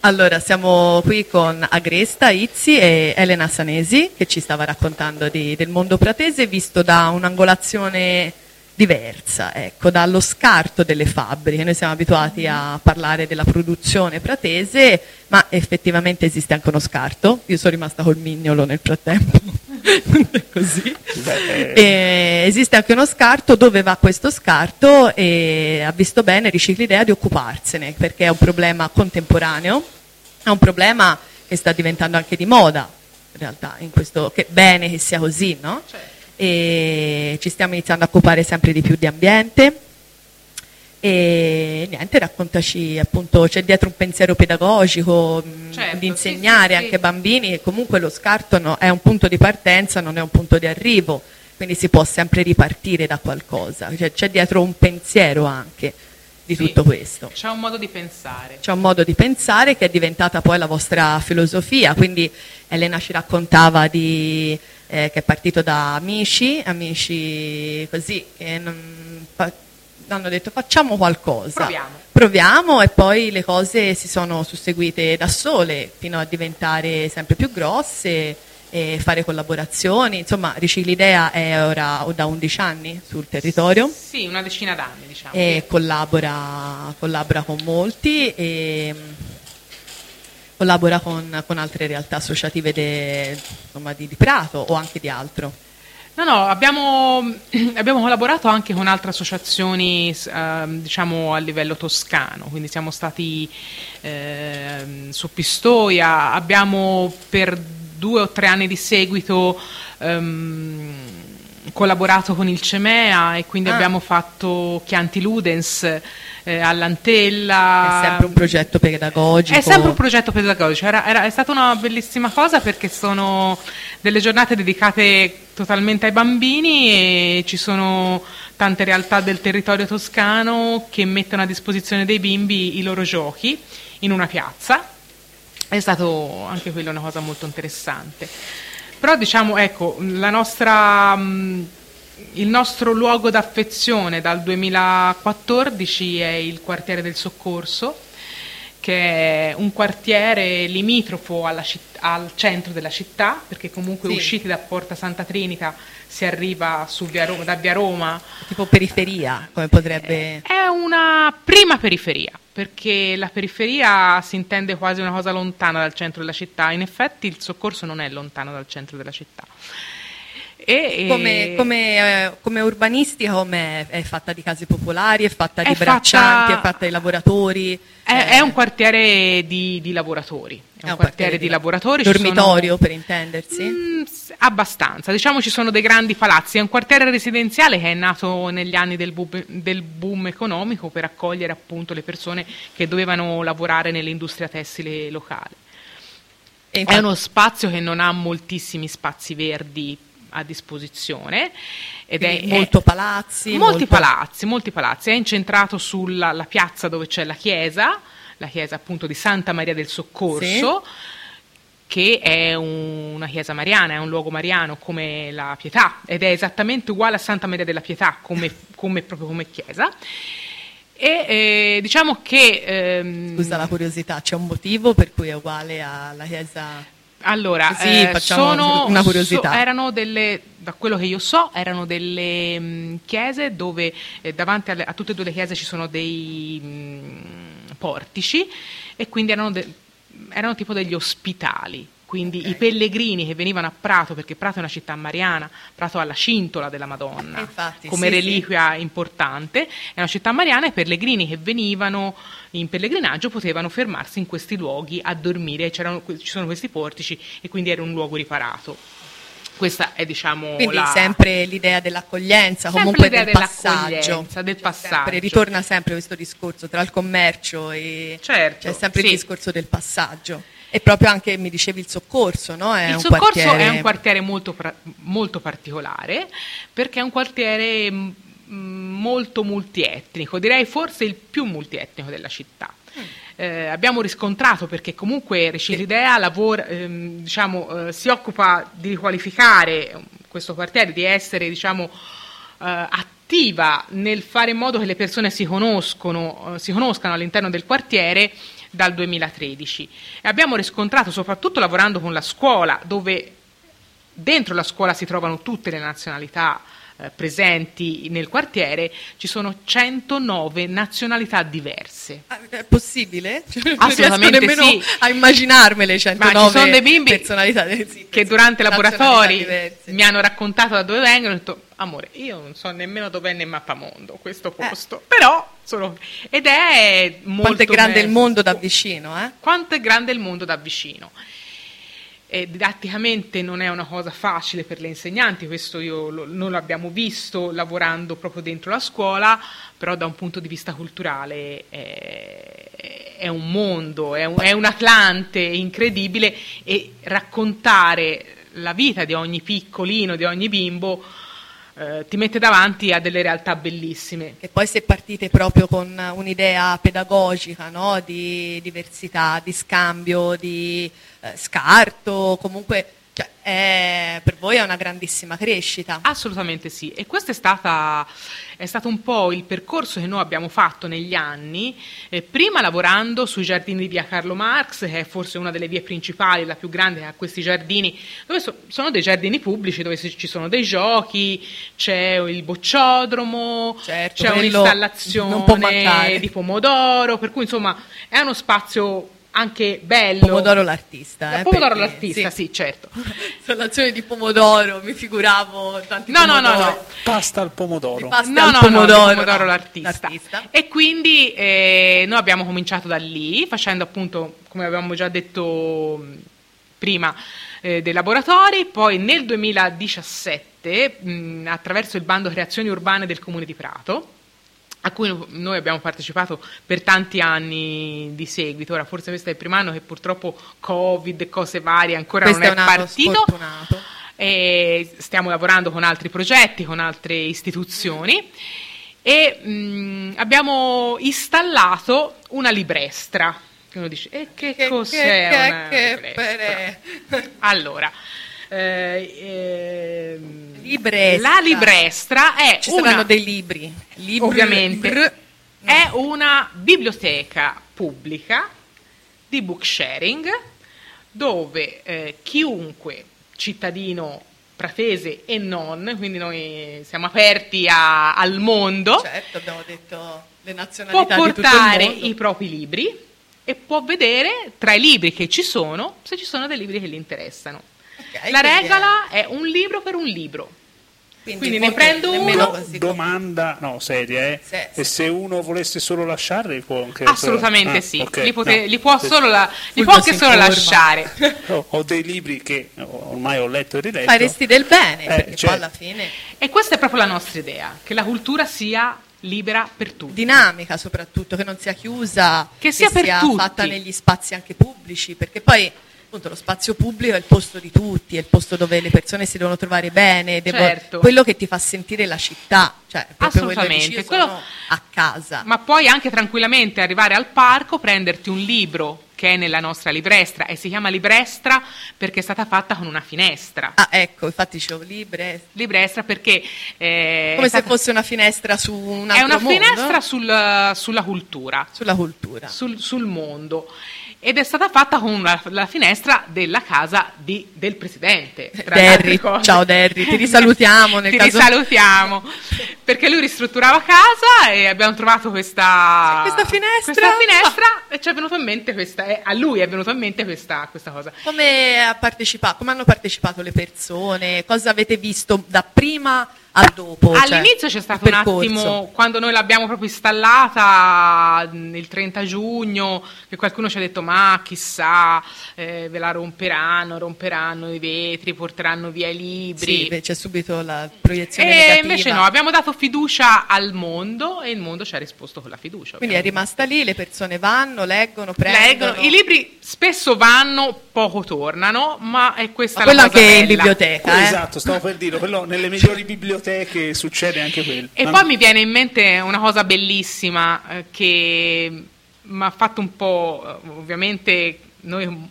Allora, siamo qui con Agresta Izzi e Elena Sanesi che ci stava raccontando di- del mondo pratese visto da un'angolazione diversa, ecco, dallo scarto delle fabbriche. Noi siamo abituati a parlare della produzione pratese, ma effettivamente esiste anche uno scarto. Io sono rimasta col mignolo nel frattempo. <laughs> È così. Beh, esiste anche uno scarto, dove va questo scarto e ha visto bene Riciclidea di occuparsene, perché è un problema contemporaneo, è un problema che sta diventando anche di moda, in realtà, in questo, che bene che sia così, no? E ci stiamo iniziando a occupare sempre di più di ambiente. E niente, raccontaci appunto, c'è dietro un pensiero pedagogico mh, Certo, di sì, insegnare sì, sì. anche ai bambini che comunque lo scarto no- è un punto di partenza, non è un punto di arrivo, quindi si può sempre ripartire da qualcosa, Cioè, c'è dietro un pensiero anche di Sì. tutto questo. C'è un modo di pensare. C'è un modo di pensare che è diventata poi la vostra filosofia, quindi Elena ci raccontava di, eh, che è partito da amici, amici così, che non- hanno detto facciamo qualcosa. Proviamo. Proviamo e poi le cose si sono susseguite da sole fino a diventare sempre più grosse e fare collaborazioni. Insomma, Riciclidea è ora da 11 anni sul territorio. Sì, una decina d'anni diciamo. E collabora, collabora con molti e collabora con, con altre realtà associative de, insomma, di, di Prato o anche di altro. No, no, abbiamo, <clears throat> abbiamo, collaborato anche con altre associazioni, eh, diciamo a livello toscano, quindi siamo stati eh, su Pistoia, abbiamo per due o tre anni di seguito ehm, collaborato con il CEMEA e quindi ah. abbiamo fatto Chianti Ludens eh, all'Antella. È sempre un progetto pedagogico. È sempre un progetto pedagogico, era, era, è stata una bellissima cosa perché sono delle giornate dedicate totalmente ai bambini e ci sono tante realtà del territorio toscano che mettono a disposizione dei bimbi i loro giochi in una piazza. È stato anche quello una cosa molto interessante. Però diciamo, ecco, la nostra... Mh, il nostro luogo d'affezione dal 2014 è il quartiere del Soccorso, che è un quartiere limitrofo citt- al centro della città, perché comunque sì. usciti da Porta Santa Trinita si arriva via Roma, da via Roma. Tipo periferia, come potrebbe... È una prima periferia, perché la periferia si intende quasi una cosa lontana dal centro della città. In effetti il soccorso non è lontano dal centro della città. E, come, come, eh, come, urbanistica come è, fatta di case popolari, è fatta di braccianti, fatta, è fatta di lavoratori? È, eh, è un quartiere di, di lavoratori. È un, un quartiere, di, di lavoratori. Dormitorio sono, per intendersi? Mm, abbastanza, diciamo ci sono dei grandi palazzi, è un quartiere residenziale che è nato negli anni del boom, del boom economico per accogliere appunto le persone che dovevano lavorare nell'industria tessile locale. Infatti, è uno spazio che non ha moltissimi spazi verdi a disposizione. Ed è, molto palazzi. Molti molto... palazzi, molti palazzi. È incentrato sulla piazza dove c'è la chiesa, la chiesa appunto di Santa Maria del Soccorso. Sì che è un, una chiesa mariana, è un luogo mariano come la Pietà ed è esattamente uguale a Santa Maria della Pietà come, <laughs> come proprio come chiesa. E eh, diciamo che. Ehm, Scusa la curiosità, c'è un motivo per cui è uguale alla chiesa? Allora, Così eh, sono, una curiosità. So, erano delle, da quello che io so, erano delle mh, mm, chiese dove eh, davanti alle, a tutte e due le chiese ci sono dei mh, mm, portici e quindi erano, de, erano tipo degli ospitali quindi okay. i pellegrini che venivano a Prato, perché Prato è una città mariana, Prato ha la cintola della Madonna Infatti, come sì, reliquia sì. importante, è una città mariana e i pellegrini che venivano in pellegrinaggio potevano fermarsi in questi luoghi a dormire, ci sono questi portici e quindi era un luogo riparato. Questa è diciamo Quindi la... sempre l'idea dell'accoglienza, sempre comunque del passaggio. Del passaggio. Sempre, ritorna sempre questo discorso tra il commercio e certo, c'è sempre sì. il discorso del passaggio. E proprio anche, mi dicevi, il soccorso, no? È il soccorso quartiere... è un quartiere molto, molto particolare perché è un quartiere mm, molto multietnico, direi forse il più multietnico della città. Eh, abbiamo riscontrato perché comunque Recilidea lavora, ehm, diciamo, eh, si occupa di riqualificare questo quartiere, di essere diciamo, eh, attiva nel fare in modo che le persone si, conoscono, eh, si conoscano all'interno del quartiere dal 2013 e abbiamo riscontrato soprattutto lavorando con la scuola dove dentro la scuola si trovano tutte le nazionalità eh, presenti nel quartiere, ci sono 109 nazionalità diverse. Ah, è possibile? <laughs> Cioè, Assolutamente non sì. a immaginarmele 109 Ma ci sono dei bimbi sì, <laughs> che durante i laboratori mi hanno raccontato da dove vengono e ho detto amore, io non so nemmeno dov'è nel mappamondo questo eh. posto, eh. però sono... ed è molto... Quanto è grande bello. il mondo da vicino, eh? Quanto è grande il mondo da vicino. E didatticamente non è una cosa facile per le insegnanti, questo io lo, non l'abbiamo visto lavorando proprio dentro la scuola, però da un punto di vista culturale è, è un mondo, è un, è un Atlante incredibile e raccontare la vita di ogni piccolino, di ogni bimbo, eh, ti mette davanti a delle realtà bellissime. E poi se partite proprio con un'idea pedagogica no? di diversità, di scambio, di eh, scarto, comunque cioè, è- per voi è una grandissima crescita. Assolutamente sì, e questo è, stata- è stato un po' il percorso che noi abbiamo fatto negli anni, eh, prima lavorando sui giardini di via Carlo Marx, che è forse una delle vie principali, la più grande che ha questi giardini, dove so- sono dei giardini pubblici, dove ci sono dei giochi, c'è il bocciodromo, Certo, c'è un'installazione di pomodoro, per cui insomma è uno spazio anche bello. Pomodoro l'artista. La eh, Pomodoro perché- l'artista, sì, certo. <laughs> Installazione di pomodoro, mi figuravo tanti No, no, no, pomodori. no. Pasta al pomodoro. Di pasta No, al no, pomodoro, no, pomodoro no, l'artista. l'artista. E quindi eh, noi abbiamo cominciato da lì, facendo appunto, come avevamo già detto prima, eh, dei laboratori, poi nel 2017, mh, attraverso il bando Creazioni Urbane del Comune di Prato, a cui noi abbiamo partecipato per tanti anni di seguito. Ora, forse questo è il primo anno che purtroppo Covid e cose varie ancora Questo non è è partito. E stiamo lavorando con altri progetti, con altre istituzioni e mh, abbiamo installato una librestra. Che uno dice, e che, Che- cos'è che- una che- librestra? che- Allora, eh, Librestra. la librestra è Ci una, saranno dei libri. Libri- ovviamente, br- è una biblioteca pubblica di book sharing dove eh, chiunque cittadino pratese e non, quindi noi siamo aperti a- al mondo, Certo, abbiamo detto le può nazionalità di tutto il portare mondo. i propri libri e può vedere tra i libri che ci sono se ci sono dei libri che gli interessano. Ok, La quindi regola è un libro per un libro. quindi ne molto- prendo uno, così Domanda, no, seria, eh? Sì, sì. E se uno volesse solo lasciare, può anche... Assolutamente Ah, sì, ok, li, pote- no. li può, solo la- li può anche solo informa. lasciare. <laughs> Ho, ho dei libri che ormai ho letto e riletto. Faresti del bene, Eh, perché cioè- poi alla fine E questa è proprio la nostra idea, che la cultura sia libera per tutti. dinamica soprattutto, che non sia chiusa, Che sia per tutti. fatta negli spazi anche pubblici, perché poi appunto lo spazio pubblico è il posto di tutti, è il posto dove le persone si devono trovare bene, devo- Certo. quello che ti fa sentire la città, cioè proprio quello dici, quello- a casa. Ma puoi anche tranquillamente arrivare al parco, prenderti un libro che è nella nostra librestra e si chiama librestra perché è stata fatta con una finestra. Ah, ecco, infatti dicevo libre, Librestra perché eh, come è se stata- fosse una finestra su un è altro una mondo, finestra sul- sulla cultura. sulla cultura. sul, sul mondo ed è stata fatta con la, la finestra della casa di- del presidente. Derry, ciao Derry, ti risalutiamo nel Ti caso- risalutiamo perché lui ristrutturava casa e abbiamo trovato questa, questa finestra. questa finestra e ci è venuto in mente questa, eh, a lui è venuta in mente questa, questa cosa. Come, ha partecipato, come hanno partecipato le persone? Cosa avete visto da prima a dopo? cioè, All'inizio c'è stato un attimo, quando noi l'abbiamo proprio installata il 30 giugno, che qualcuno ci ha detto ma chissà, eh, ve la romperanno, romperanno i vetri, porteranno via i libri. Sì, beh, c'è subito la proiezione e negativa. invece no, abbiamo dato fiducia al mondo e il mondo ci ha risposto con la fiducia. Quindi è ovviamente. rimasta lì, le persone vanno, leggono, prendono. Leggono, i libri spesso vanno, poco tornano, ma è questa Ma la quello cosa anche in bella. biblioteca, eh? Esatto, stavo per dire, quello, nelle migliori <laughs> biblioteche succede anche quello. E Ma- poi mi viene in mente una cosa bellissima eh, che mi ha fatto un po', eh, ovviamente noi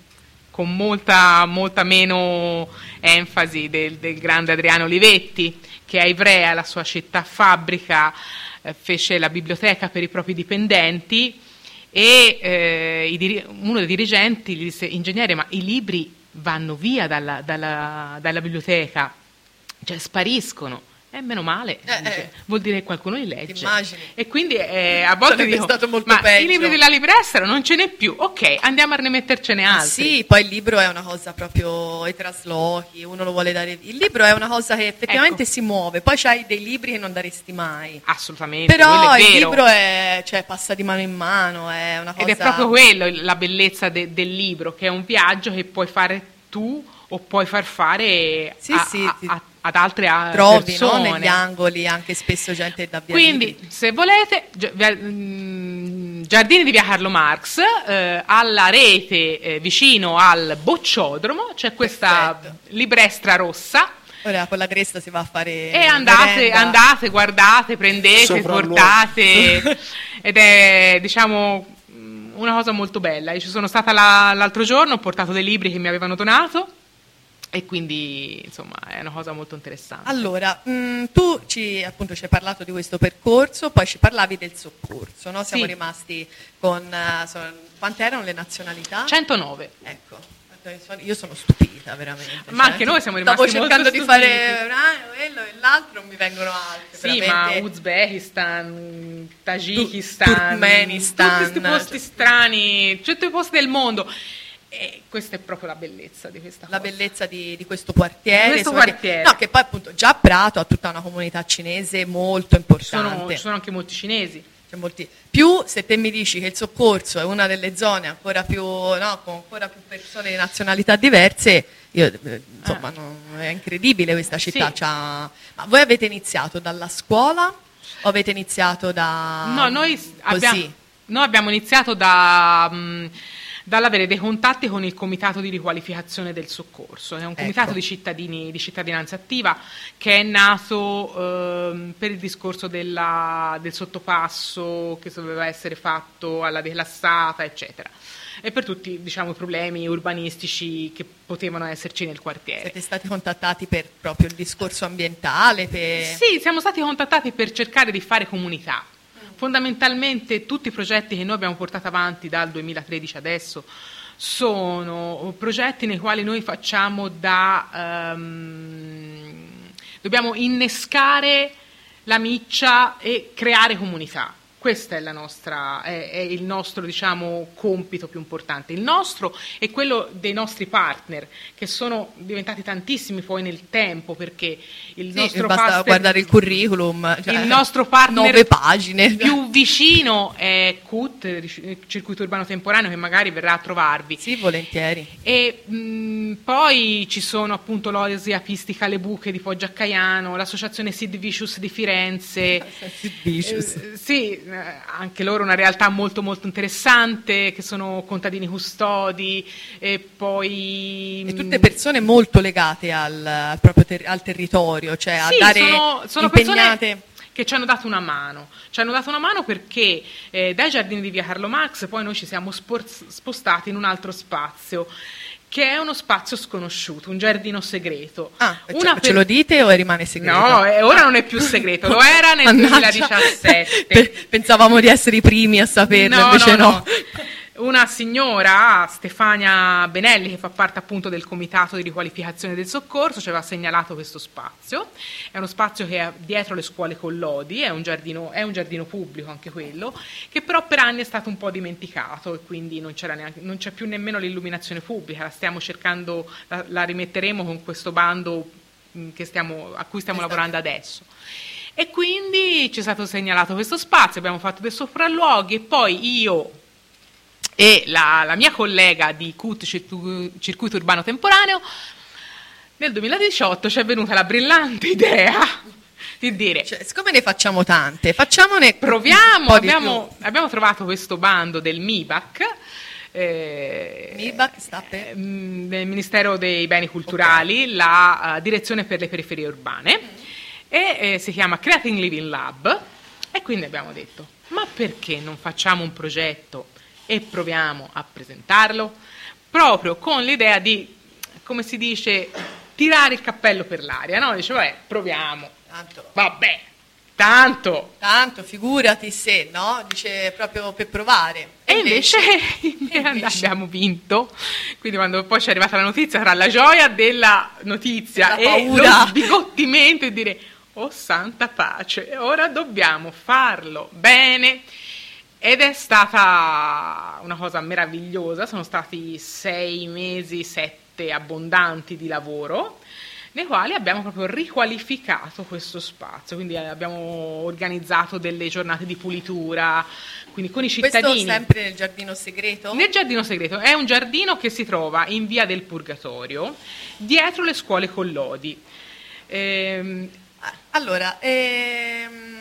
con molta, molta meno enfasi del, del grande Adriano Olivetti, che a Ivrea, la sua città fabbrica, eh, fece la biblioteca per i propri dipendenti e eh, diri- uno dei dirigenti gli disse, ingegnere, ma i libri vanno via dalla, dalla- dalla biblioteca, cioè spariscono. E meno male, Eh, eh. vuol dire che qualcuno li legge. Immagini. E quindi eh, a volte Sarebbe dico, stato molto ma peggio." i libri della librestra non ce n'è più, ok, andiamo a rimettercene Ah, altri. Sì, poi il libro è una cosa proprio i traslochi, uno lo vuole dare. Il libro è una cosa che effettivamente Ecco. si muove, poi c'hai dei libri che non daresti mai. Assolutamente, Però il libro è, cioè, passa di mano in mano, è una cosa Ed è proprio quello la bellezza de- del libro, che è un viaggio che puoi fare tu o puoi far fare Sì, a- sì, a- a- ad altre a- trovi no, persone. negli angoli anche spesso gente da via Quindi, libri. se volete, Gi- via- mm, Giardini di via Carlo Marx, eh, alla rete eh, vicino al bocciodromo, c'è questa Perfetto. librestra rossa. Ora con la cresta si va a fare E andate, andate, guardate, prendete, portate. <laughs> ed è, diciamo, mm, una cosa molto bella. Io ci sono stata la- l'altro giorno, ho portato dei libri che mi avevano donato e quindi insomma è una cosa molto interessante. Allora, mh, tu ci, appunto, ci hai parlato di questo percorso, poi ci parlavi del soccorso, no? siamo Sì. rimasti con... eh, so- quante erano le nazionalità? 109. Ecco, io sono stupita veramente. Ma anche noi siamo Stavo rimasti molto cercando di stupiti. fare ah, quello e l'altro, non mi vengono altri. Sì, ma veramente. Uzbekistan, Tagikistan, Turkmenistan, tutti questi posti cioè- strani, tutti i posti del mondo. E questa è proprio la bellezza di questa la cosa. bellezza di, di questo quartiere. Di questo insomma, che- quartiere. no, che poi appunto già Prato ha tutta una comunità cinese molto Ci sono, importante. ci sono anche molti cinesi. Molti- Più se te mi dici che il soccorso è una delle zone ancora più, no, con ancora più persone di nazionalità diverse, io, eh, insomma, non- è incredibile questa città. Ah. Sì. Ma voi avete iniziato dalla scuola o avete iniziato da... No, noi, abbiamo, noi abbiamo iniziato da, mh, dall'avere dei contatti con il Comitato di riqualificazione del soccorso, è un comitato Ecco. di, cittadini, di cittadinanza attiva che è nato ehm, per il discorso della- del sottopasso che doveva essere fatto alla declassata, eccetera. E per tutti diciamo, i problemi urbanistici che potevano esserci nel quartiere. Siete stati contattati per proprio il discorso ambientale? Per... Sì, siamo stati contattati per cercare di fare comunità. Fondamentalmente tutti i progetti che noi abbiamo portato avanti dal 2013 adesso sono progetti nei quali noi facciamo da... ehm, dobbiamo innescare la miccia e creare comunità. Questo è, la nostra- è- è il nostro diciamo, compito più importante. Il nostro e quello dei nostri partner, che sono diventati tantissimi poi nel tempo, perché il Sì, nostro basta partner- guardare il curriculum. cioè, il nostro partner Nove pagine. più vicino è CUT, circuito urbano temporaneo, che magari verrà a trovarvi. Sì, volentieri. E mh, poi ci sono appunto l'Oasi Apistica Le Buche di Poggio a Caiano, l'associazione Sid Vicious di Firenze. <laughs> Vicious. Eh, sì, anche loro una realtà molto molto interessante, che sono contadini custodi e poi... E tutte persone molto legate al, al proprio ter- al territorio, cioè a Sì, dare sono, sono impegnate. persone che ci hanno dato una mano. Ci hanno dato una mano perché eh, dai giardini di via Carlo Max poi noi ci siamo spor- spostati in un altro spazio che è uno spazio sconosciuto, un giardino segreto. Ah, cioè, Una ce per- lo dite o rimane segreto? No, eh, ora non è più segreto, lo era nel <laughs> Mannaggia. 2017. Pe- Pensavamo di essere i primi a saperlo, invece no. <laughs> Una signora, Stefania Benelli, che fa parte appunto del comitato di riqualificazione del soccorso, ci aveva segnalato questo spazio. È uno spazio che è dietro le scuole Collodi, è un giardino, è un giardino pubblico anche quello, che però per anni è stato un po' dimenticato e quindi non, c'era neanche- non c'è più nemmeno l'illuminazione pubblica. La stiamo cercando, la, la rimetteremo con questo bando che stiamo- a cui stiamo lavorando adesso. E quindi ci è stato segnalato questo spazio, abbiamo fatto dei sopralluoghi e poi io e la, la mia collega di CUT, Circu- Circuito Urbano Temporaneo, nel 2018 ci è venuta la brillante idea di dire Cioè, siccome ne facciamo tante, facciamone proviamo, abbiamo, abbiamo trovato questo bando del MIBAC. eh, MIBAC sta per? ehm, del Ministero dei Beni Culturali, la eh, Direzione per le Periferie Urbane, e eh, si chiama Creating Living Lab. E quindi abbiamo detto, ma perché non facciamo un progetto e proviamo a presentarlo? Proprio con l'idea di, come si dice, tirare il cappello per l'aria, no? Dice, vabbè, proviamo. Tanto, Vabbè, tanto. tanto, figurati se, no? Dice proprio per provare. E invece, invece- <laughs> abbiamo vinto. Quindi quando poi ci è arrivata la notizia, tra la gioia della notizia e paura. lo sbigottimento e dire "Oh santa pace, ora dobbiamo farlo bene". Ed è stata una cosa meravigliosa, sono stati sei mesi, sette abbondanti di lavoro, nei quali abbiamo proprio riqualificato questo spazio, quindi eh, abbiamo organizzato delle giornate di pulitura, quindi con i Questo cittadini. sempre nel giardino segreto? Nel giardino segreto è un giardino che si trova in via del Purgatorio, dietro le scuole Collodi. Ehm, Allora, ehm,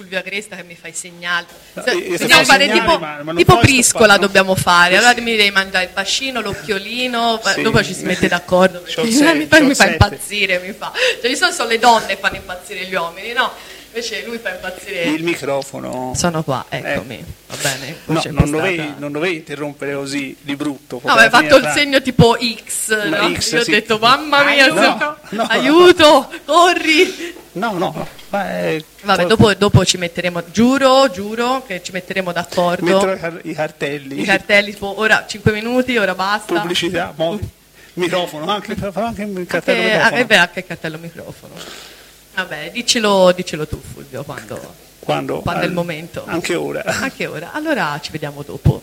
Fulvio Agresta che mi fai segnali. No, io dobbiamo fare segnali, tipo, ma- ma tipo stoppare, no? dobbiamo fare. Allora mi devi mangiare il bacino, l'occhiolino, Sì. dopo ci si mette <laughs> d'accordo. Perché sei- <laughs> mi, fa, mi impazzire, mi fa. Cioè, di solito sono le donne che fanno impazzire gli uomini, no? Invece lui fa impazzire. Il microfono. Sono qua, eccomi. Va bene. No, non dovevi, non dovevi interrompere così di brutto. No, hai fatto il finire segno tipo X, no? X, Io ho sì. detto, mamma mia, Aiuto. no, No. aiuto, corri. No, no. È- Vabbè, dopo, dopo ci metteremo, giuro, giuro che ci metteremo d'accordo. metterò i, car- i cartelli. I cartelli, tipo ora 5 minuti, ora basta. Pubblicità, mo- microfono, anche, anche il Anche, cartello ah, microfono. è vero, anche il cartello microfono. Vabbè, dicelo, dicelo tu Fulvio quando, Quando, quando è il momento. Anche ora. Anche ora. Allora ci vediamo dopo.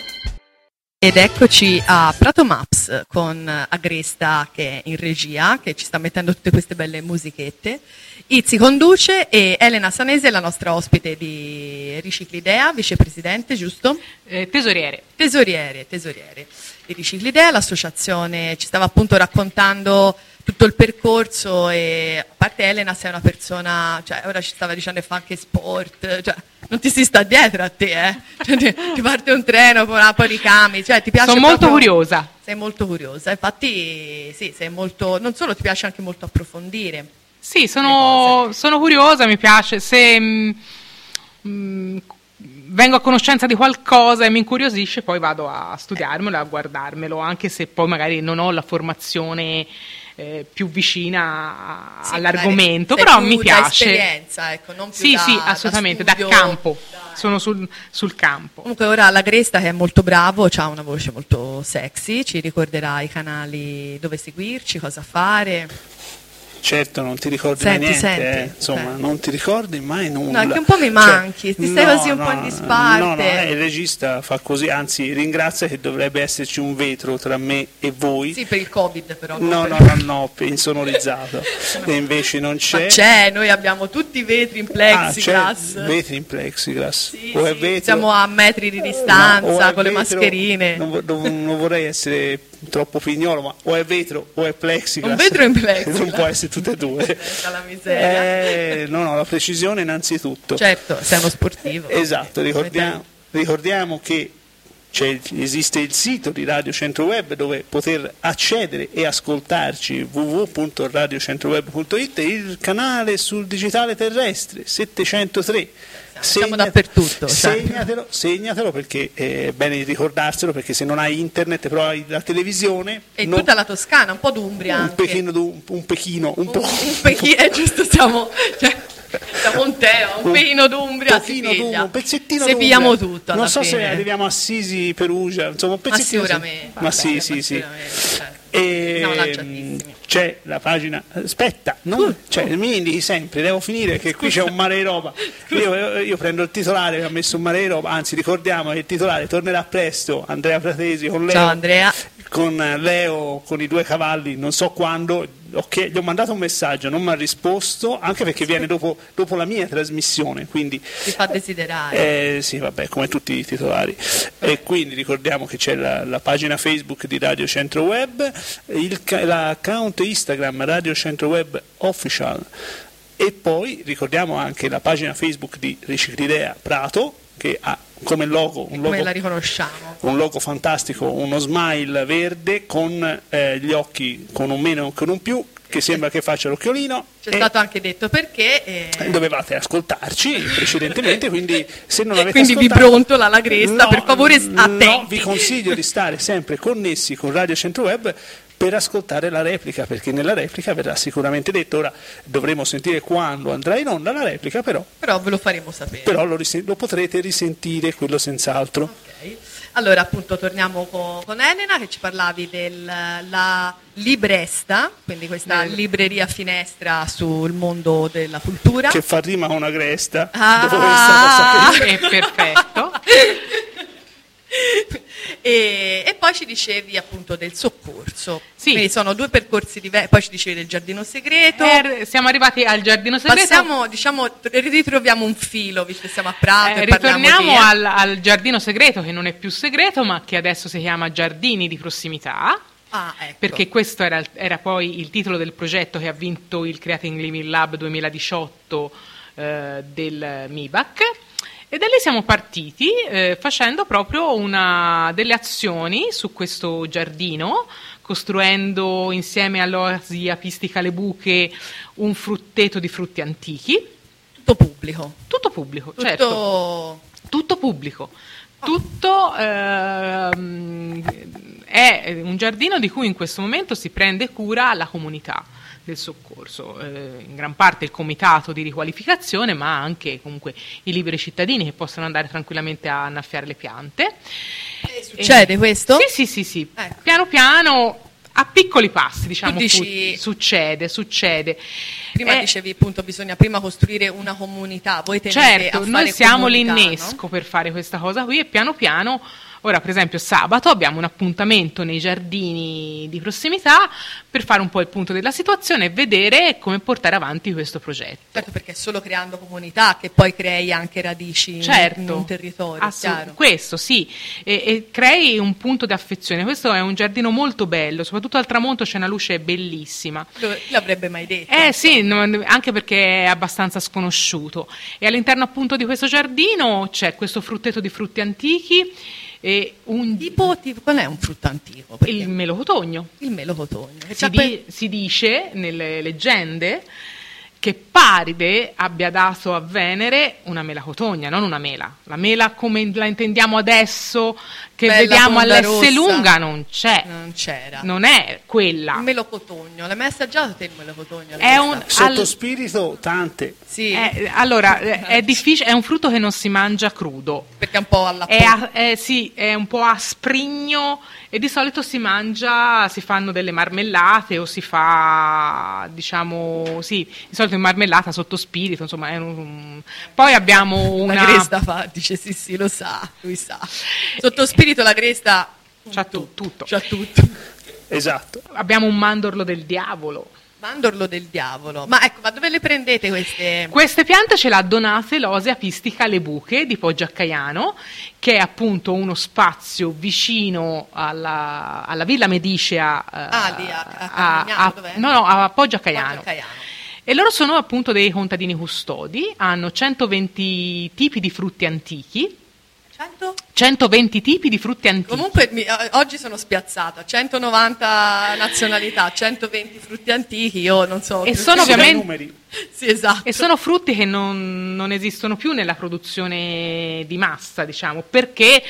Ed eccoci a Prato Maps con Agresta che è in regia, che ci sta mettendo tutte queste belle musichette. Izzi conduce e Elena Sanese è la nostra ospite di Riciclidea, vicepresidente, giusto? Eh, tesoriere. Tesoriere, tesoriere di Riciclidea, l'associazione ci stava appunto raccontando tutto il percorso e a parte Elena sei una persona, cioè ora ci stava dicendo che fa anche sport, cioè non ti si sta dietro a te, eh? Cioè, ti, ti parte un treno, poi poi ricami, cioè ti piace Sono molto proprio- curiosa. Sei molto curiosa, infatti sì, sei molto, non solo ti piace anche molto approfondire. Sì, sono, sono curiosa, mi piace. Se mm, mm, vengo a conoscenza di qualcosa e mi incuriosisce, poi vado a studiarmelo, a guardarmelo, anche se poi magari non ho la formazione eh, più vicina a- Sì, all'argomento, però mi più da piace. esperienza, ecco, non più Sì, da- sì, da assolutamente, da, studio. campo. Da- Sono sul, sul campo. Comunque ora la Gresta che è molto bravo, ha una voce molto sexy, ci ricorderà i canali dove seguirci, cosa fare. Certo, non ti ricordi Senti, mai niente, senti, eh. insomma, eh. non ti ricordi mai nulla. No, che un po' mi Cioè, manchi, ti stai così un po' in disparte. No, no, eh, il regista fa così, anzi ringrazia che dovrebbe esserci un vetro tra me e voi. Sì, per il Covid però. No, per- no, no, no, insonorizzato. <laughs> E invece non Ma c'è. c'è, noi abbiamo tutti i vetri in Ah, plexiglass. c'è vetri in plexiglass. Sì, o è sì, vetro- siamo a metri di No, distanza, con le vetro- mascherine. Non, vo- non- non vorrei essere troppo pignolo, ma o è vetro o è plexiglass. Un vetro in <laughs> plexiglass. Non può essere tutte e due. <laughs> Alla miseria. Eh, no, no, la precisione innanzitutto. Certo, sei uno sportivo. Esatto, ricordiamo, ricordiamo che esiste il sito di Radio Centro Web dove poter accedere e ascoltarci www.radiocentroweb.it e il canale sul digitale terrestre 703. Siamo dappertutto, cioè. Segnatelo, segnatelo perché è bene ricordarselo perché se non hai internet però hai la televisione E non- tutta la Toscana, un po' d'Umbria un anche. pechino, un pechino, un, Un, po'. un pechino, è giusto, siamo, cioè, siamo un teo, un pechino d'Umbria, d'umbra, un pezzettino Se d'umbra. pigliamo tutto Non so fine. se arriviamo a Sisi, Perugia, insomma un Ma pezzettino. sì. sicuramente. Ma sì, sì, ma sì. E Siamo lanciatissimi. c'è la pagina. Aspetta, non, cioè, mi indichi sempre, devo finire che qui c'è un mare di roba. Io, io prendo il titolare che ha messo un mare di roba, anzi ricordiamo che il titolare tornerà presto, Andrea Fratesi con Leo. Ciao Andrea. Con Leo con i due cavalli, non so quando, ok, gli ho mandato un messaggio, non mi ha risposto, anche perché viene dopo, dopo la mia trasmissione, quindi Ti fa desiderare. eh, sì, vabbè, come tutti i titolari. E quindi ricordiamo che c'è la, la pagina Facebook di Radio Centro Web, il l'account Instagram Radio Centro Web Official e poi ricordiamo anche la pagina Facebook di Riciclidea Prato che ha come logo un logo un logo fantastico, uno smile verde con eh, gli occhi con un meno e con un più, che sembra che faccia l'occhiolino. C'è stato anche detto perché. eh, Dovevate ascoltarci precedentemente, quindi se non avete Quindi vi ascoltato, brontola la Gresta, per favore, no, attenti. vi consiglio di stare sempre connessi con Radio Centro Web per ascoltare la replica, perché nella replica verrà sicuramente detto. Ora dovremo sentire quando andrà in onda la replica, però, Però ve lo faremo sapere. però lo, risen- lo potrete risentire, quello senz'altro. Ok. Allora, appunto, torniamo co- con, Elena che ci parlavi della Libresta, quindi questa Del- libreria finestra sul mondo della cultura. Che fa rima a una cresta, Ah! dopo questa cosa qui. È perfetto. <laughs> e, e poi ci dicevi appunto del soccorso. Sì. Quindi sono due percorsi diversi. Poi ci dicevi del giardino segreto. Eh, siamo arrivati al giardino segreto. Passiamo, diciamo, ritroviamo un filo, visto che siamo a Prato Eh, e ritorniamo di... al, al giardino segreto, che non è più segreto, ma che adesso si chiama Giardini di prossimità. Ah, ecco. Perché questo era, era poi il titolo del progetto che ha vinto il Creating Living Lab 2018 eh, del MIBAC. E da lì siamo partiti eh, facendo proprio una, delle azioni su questo giardino, costruendo insieme all'Oasi Apistica Le Buche un frutteto di frutti antichi. Tutto pubblico. Tutto pubblico, Tutto... certo tutto pubblico. Tutto ehm, è un giardino di cui in questo momento si prende cura la comunità del soccorso, eh, in gran parte il comitato di riqualificazione, ma anche comunque i liberi cittadini che possono andare tranquillamente a annaffiare le piante. Succede questo? Sì, sì, sì, sì. Ecco. Piano piano a piccoli passi, diciamo, dici- succede, succede. Prima Eh, dicevi appunto bisogna prima costruire una comunità, voi tenete a Certo, fare noi siamo l'innesco per fare questa cosa qui e piano piano, ora per esempio sabato abbiamo un appuntamento nei giardini di prossimità per fare un po' il punto della situazione e vedere come portare avanti questo progetto. Certo, perché è solo creando comunità che poi crei anche radici in- Certo, in un territorio, chiaro. questo sì, e, e crei un punto di affezione. Questo è un giardino molto bello, soprattutto al tramonto c'è una luce bellissima. L'avrebbe mai detto? Eh sì, anche perché è abbastanza sconosciuto. E all'interno appunto di questo giardino c'è questo frutteto di frutti antichi e un, Tipo, tipo, qual è un frutto antico? Perché- il melocotogno. il melocotogno. Si, di- si dice nelle leggende che Paride abbia dato a Venere una melacotogna, non una mela. La mela come la intendiamo adesso, che Bella vediamo all'S lunga, non c'è. non c'era. Non è quella. Il melocotogno, l'hai mai assaggiato te il melocotogno? È un- Alessa? Sotto Al- spirito tante. Sì, Eh, allora, eh, è difficile, è un frutto che non si mangia crudo. perché è un po' alla È, a- è- sì, è un po' asprigno e di solito si mangia, si fanno delle marmellate o si fa, diciamo, sì, di solito in marmellata sotto spirito, insomma, è un- poi abbiamo La una... cresta fa, dice sì sì lo sa, lui sa. Sotto spirito la cresta C'ha tu- tutto. C'ha tutto. Esatto. Abbiamo un mandorlo del diavolo. Mandorlo del diavolo. Ma ecco, ma dove le prendete queste? Queste piante ce l'ha donate l'Ose Apistica Le Buche di Poggio a Caiano, che è appunto uno spazio vicino alla, alla Villa Medicea. eh, Ah, lì a- a Carmignano, dov'è? no, no, a Poggio a Caiano. Poggio a Caiano. E loro sono appunto dei contadini custodi, hanno 120 tipi di frutti antichi, 100? 120 tipi di frutti antichi. Comunque mi- eh, oggi sono spiazzata, 190 nazionalità, 120 frutti antichi, io non so. E sono ovviamente- numeri. <laughs> Sì, esatto. E sono frutti che non, non esistono più nella produzione di massa, diciamo, perché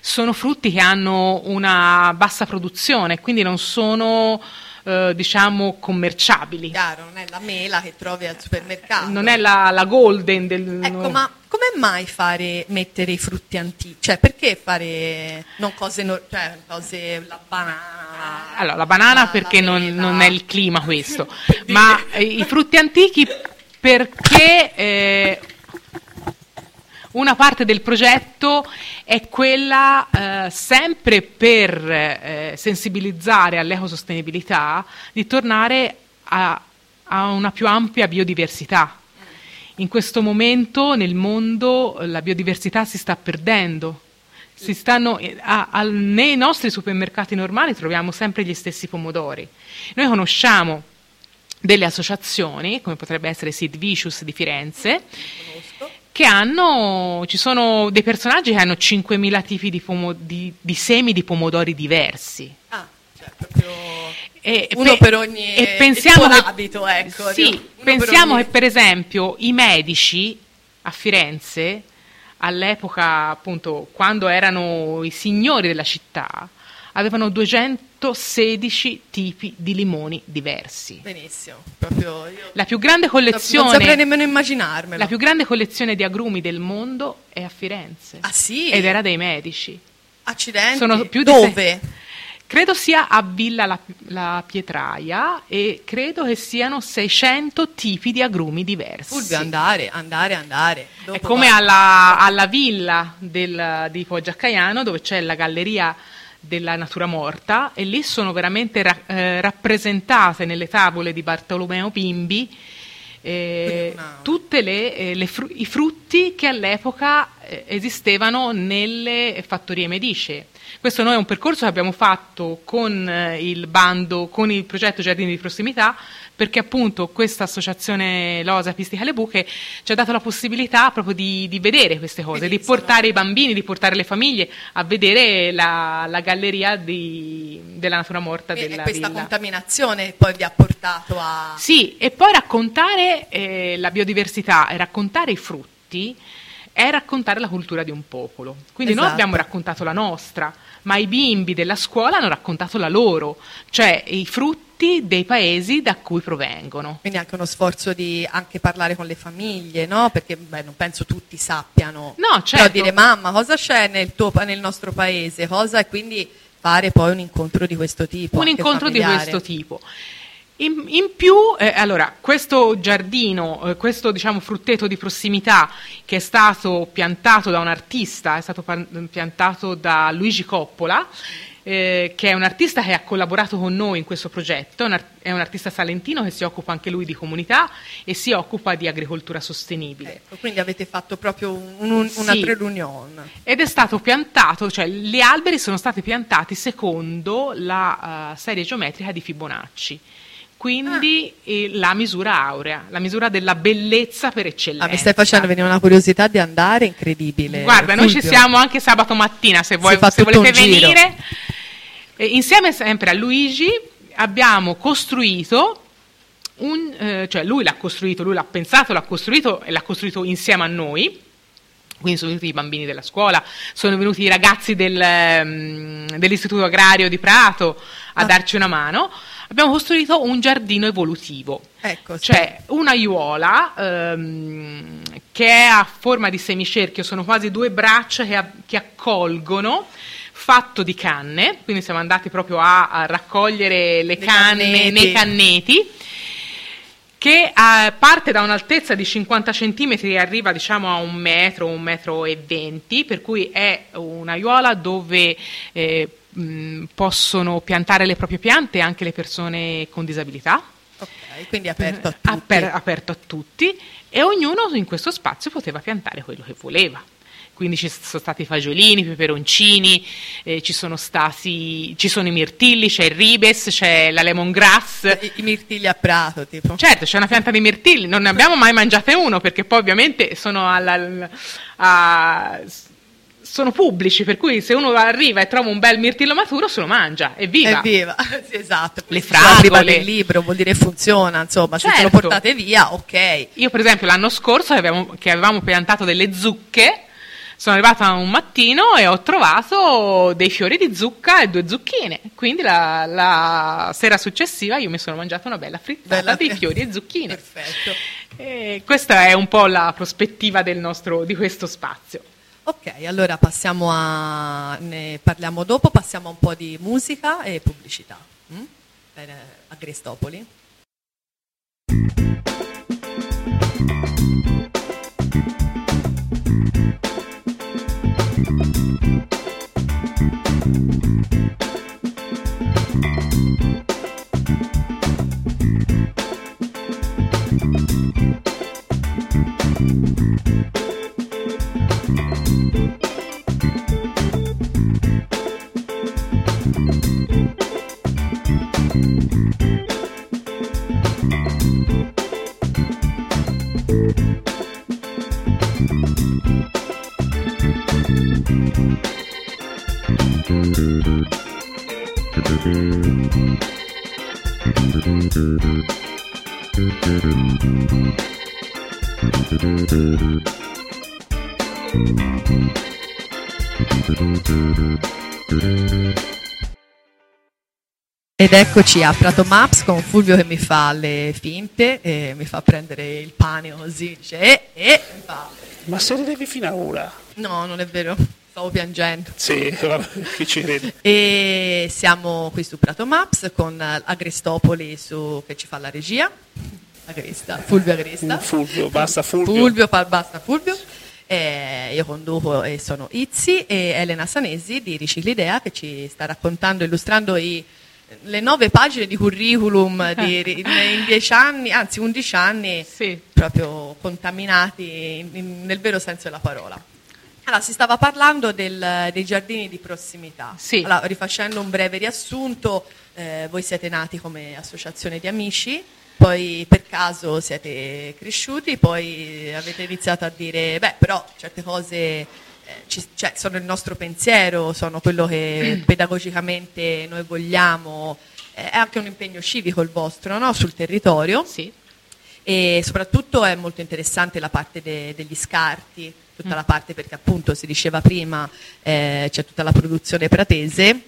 sono frutti che hanno una bassa produzione, quindi non sono, eh, diciamo, commerciabili. Chiaro, non è la mela che trovi al supermercato. Non è la, la golden del... Ecco, ma come mai fare mettere i frutti antichi? Cioè, perché fare non cose, no- cioè, cose la banana? Allora, la banana la- perché la non, non è il clima questo, <laughs> ma i frutti antichi perché eh, una parte del progetto è quella eh, sempre per eh, sensibilizzare all'ecosostenibilità di tornare a, a una più ampia biodiversità. In questo momento nel mondo la biodiversità si sta perdendo. Stanno, eh, a- al- nei nostri supermercati normali troviamo sempre gli stessi pomodori. Noi conosciamo delle associazioni, come potrebbe essere Sid Vicious di Firenze. Che hanno, ci sono dei personaggi che hanno 5.000 tipi di, pomo- di- di semi di pomodori diversi. Ah, cioè, proprio E uno pe- per ogni e pensiamo che- abito, ecco. Sì, uno per pensiamo ogni- che per esempio i medici a Firenze, all'epoca appunto quando erano i signori della città, avevano 216 tipi di limoni diversi. Benissimo, proprio io La più grande non collezione, saprei nemmeno immaginarmelo. la più grande collezione di agrumi del mondo è a Firenze. Ah sì? Ed era dei medici. Accidenti. Sono più di Dove? Credo sia a Villa la, la Pietraia e credo che siano 600 tipi di agrumi diversi. Fulvio, andare, andare, andare. È Dopo come va- alla, alla villa del- di Poggiacaiano dove c'è la galleria della natura morta e lì sono veramente ra- eh, rappresentate nelle tavole di Bartolomeo Bimbi eh, Quindi una- tutti i frutti che all'epoca eh, esistevano nelle fattorie medicee. Questo noi è un percorso che abbiamo fatto con eh, il bando, con il progetto Giardini di Prossimità, perché appunto questa associazione Losa Pistica Le Buche ci ha dato la possibilità proprio di, di vedere queste cose, Quindi di portare i bambini, di portare le famiglie a vedere la, la galleria di- della natura morta E- e della questa villa. contaminazione poi vi ha portato a... Sì, e poi raccontare eh, la biodiversità e raccontare i frutti è raccontare la cultura di un popolo. Quindi noi Esatto. abbiamo raccontato la nostra, ma i bimbi della scuola hanno raccontato la loro, cioè i frutti dei paesi da cui provengono. Quindi anche uno sforzo di anche parlare con le famiglie, no? Perché beh, non penso tutti sappiano. No, Però certo. dire mamma cosa c'è nel, tuo, nel nostro paese, cosa e quindi fare poi un incontro di questo tipo. un incontro di familiare. questo tipo. In, in più, eh, allora, questo giardino, eh, questo diciamo frutteto di prossimità che è stato piantato da un artista, è stato piantato da Luigi Coppola, eh, che è un artista che ha collaborato con noi in questo progetto, è un, ar- è un artista salentino che si occupa anche lui di comunità e si occupa di agricoltura sostenibile. Ecco, quindi avete fatto proprio un, un, una Sì. pre-reunion. Ed è stato piantato, cioè gli alberi sono stati piantati secondo la eh, serie geometrica di Fibonacci. Quindi eh, la misura aurea, la misura della bellezza per eccellenza. Ah, mi stai facendo venire una curiosità di andare incredibile. Guarda, noi ci Fulvio. siamo anche sabato mattina, se, vuoi- se volete venire. Eh, insieme sempre a Luigi abbiamo costruito un, eh, cioè lui l'ha costruito, lui l'ha pensato, l'ha costruito e l'ha costruito insieme a noi. Quindi sono venuti i bambini della scuola, sono venuti i ragazzi del, ehm, dell'Istituto Agrario di Prato a Ah. darci una mano. Abbiamo costruito un giardino evolutivo. Ecco, Cioè una aiuola ehm, che è a forma di semicerchio, sono quasi due braccia che, a- che accolgono, fatto di canne, quindi siamo andati proprio a, a raccogliere le Dei canne canneti. nei canneti che eh, parte da un'altezza di 50 cm e arriva diciamo a un metro, un metro e venti, per cui è un'aiuola dove eh, mh, possono piantare le proprie piante anche le persone con disabilità. ok, quindi aperto a tutti. Aper- aperto a tutti e ognuno in questo spazio poteva piantare quello che voleva. Quindi ci sono stati i fagiolini, i peperoncini, eh, ci sono stati ci sono i mirtilli, c'è il ribes, c'è la lemongrass. I, i mirtilli a prato, tipo. Certo, c'è una pianta di mirtilli, non ne abbiamo mai mangiate uno perché poi ovviamente sono, alla, a- sono pubblici, per cui se uno arriva e trova un bel mirtillo maturo se lo mangia, evviva! Evviva, <laughs> sì, esatto. Le Se arriva fragole. del libro, vuol dire funziona, insomma, se ce lo Certo. portate via, ok. Io per esempio l'anno scorso che avevamo, che avevamo piantato delle zucche, sono arrivata un mattino e ho trovato dei fiori di zucca e due zucchine. Quindi la, la sera successiva io mi sono mangiata una bella frittata Bella di fiori e zucchine. Perfetto. E questa è un po' la prospettiva del nostro, di questo spazio. Ok, allora passiamo a, ne parliamo dopo, passiamo a un po' di musica e pubblicità. Mm? Bene, eh, a Cristopoli. Thank you. Ed eccoci a Prato Maps con Fulvio che mi fa le finte e mi fa prendere il pane così, dice e, e, e Ma se ne devi fino a ora? No, non è vero stavo piangendo. Sì, chi ci crede? E siamo qui su Prato Maps con Agrestopoli su, che ci fa la regia. Agresta, Fulvio Agresta. Fulvio, basta Fulvio. Fulvio, pa- basta Fulvio. Eh, io conduco e sono Izzi e Elena Sanesi di Riciclidea che ci sta raccontando, illustrando i le nove pagine di curriculum di, <laughs> in dieci anni, anzi undici anni, Sì. proprio contaminati in- in- nel vero senso della parola. Allora, si stava parlando del- dei giardini di prossimità. Sì. Allora, rifacendo un breve riassunto, eh, voi siete nati come associazione di amici, poi per caso siete cresciuti, poi avete iniziato a dire, beh, però certe cose eh, ci- cioè, sono il nostro pensiero, sono quello che <clears throat> pedagogicamente noi vogliamo, eh, è anche un impegno civico il vostro no? sul territorio Sì. e soprattutto è molto interessante la parte de- degli scarti, tutta la parte perché appunto si diceva prima eh, c'è tutta la produzione pratese,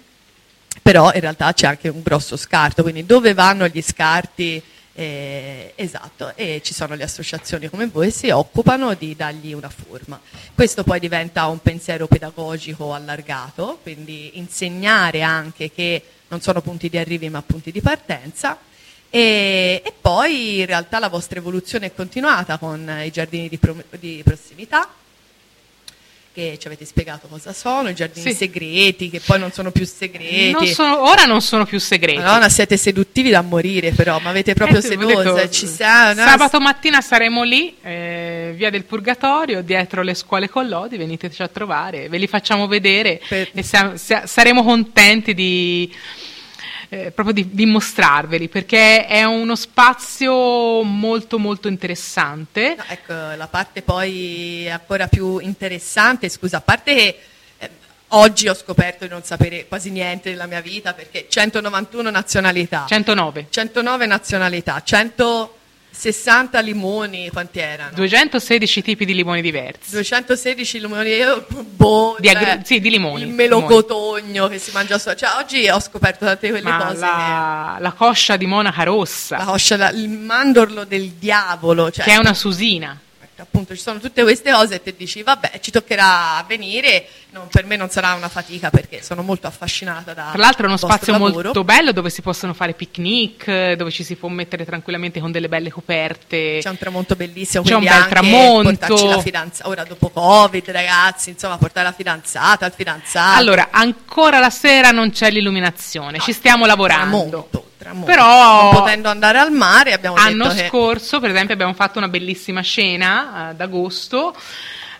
però in realtà c'è anche un grosso scarto, quindi dove vanno gli scarti? Eh, esatto, e ci sono le associazioni come voi che si occupano di dargli una forma. Questo poi diventa un pensiero pedagogico allargato, quindi insegnare anche che non sono punti di arrivi ma punti di partenza. E, e poi in realtà la vostra evoluzione è continuata con i giardini di, pro- di prossimità, che ci avete spiegato cosa sono, i giardini Sì. segreti, che poi non sono più segreti. Non sono- ora non sono più segreti. Madonna, siete seduttivi da morire, però, ma avete proprio Eh, sedosa. Ci sa- no, Sabato mattina saremo lì, eh, via del Purgatorio, dietro le scuole Collodi, veniteci a trovare, ve li facciamo vedere Per- e sia- sia- saremo contenti di, eh, proprio di, di mostrarveli perché è uno spazio molto molto interessante. No, ecco, la parte poi ancora più interessante, scusa, a parte che eh, oggi ho scoperto di non sapere quasi niente della mia vita perché 191 nazionalità, 109. 109 nazionalità, 160 limoni, quanti erano? 216 tipi di limoni diversi. 216 limoni, boh, Di cioè, agri- sì, di limoni, Il melocotogno che si mangia solo. Cioè, oggi ho scoperto tante quelle Ma cose. la, la coscia di monaca rossa, la coscia, la- il mandorlo del diavolo. Cioè, che è una susina. Appunto ci sono tutte queste cose e te dici vabbè ci toccherà venire non- per me non sarà una fatica perché sono molto affascinata da Tra l'altro è uno spazio lavoro. molto bello dove si possono fare picnic, dove ci si può mettere tranquillamente con delle belle coperte. c'è un tramonto bellissimo C'è un bel tramonto. portarci la fidanzata ora dopo covid ragazzi insomma portare la fidanzata il fidanzato Allora, ancora la sera non c'è l'illuminazione, ci stiamo lavorando. tramonto, tramonto. Però- non potendo andare al mare abbiamo L'anno detto che scorso, per esempio, abbiamo fatto una bellissima scena eh, ad agosto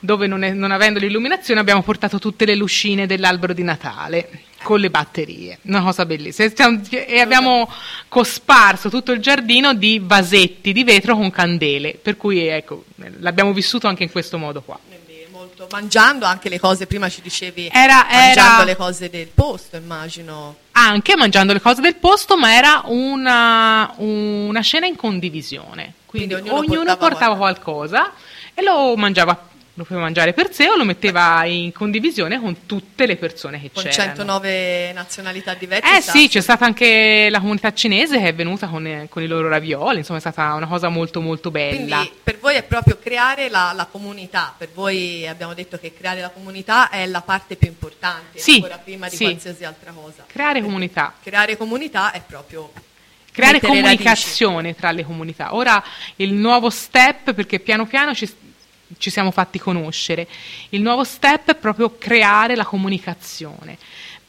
dove non, è- non avendo l'illuminazione abbiamo portato tutte le lucine dell'albero di Natale con le batterie, una cosa bellissima. E E abbiamo cosparso tutto il giardino di vasetti di vetro con candele, per cui ecco, l'abbiamo vissuto anche in questo modo qua. Molto mangiando anche le cose prima ci dicevi Era- mangiando era- le cose del posto immagino Anche mangiando le cose del posto, ma era una, una scena in condivisione. Quindi, Quindi ognuno ognuno, portava portava qualcosa e lo mangiava. Lo poteva mangiare per sé o lo metteva in condivisione con tutte le persone che con c'erano. 109 nazionalità diverse Eh sì, c'è stata anche la comunità cinese che è venuta con, eh, con i loro ravioli, insomma è stata una cosa molto molto bella. Quindi per voi è proprio creare la, la comunità, per voi abbiamo detto che creare la comunità è la parte più importante, Sì, ancora prima di sì. qualsiasi altra cosa. Creare comunità. Creare comunità è proprio creare mettere radici. comunicazione tra le comunità. Ora il nuovo step, perché piano piano ci, ci siamo fatti conoscere, il nuovo step è proprio creare la comunicazione,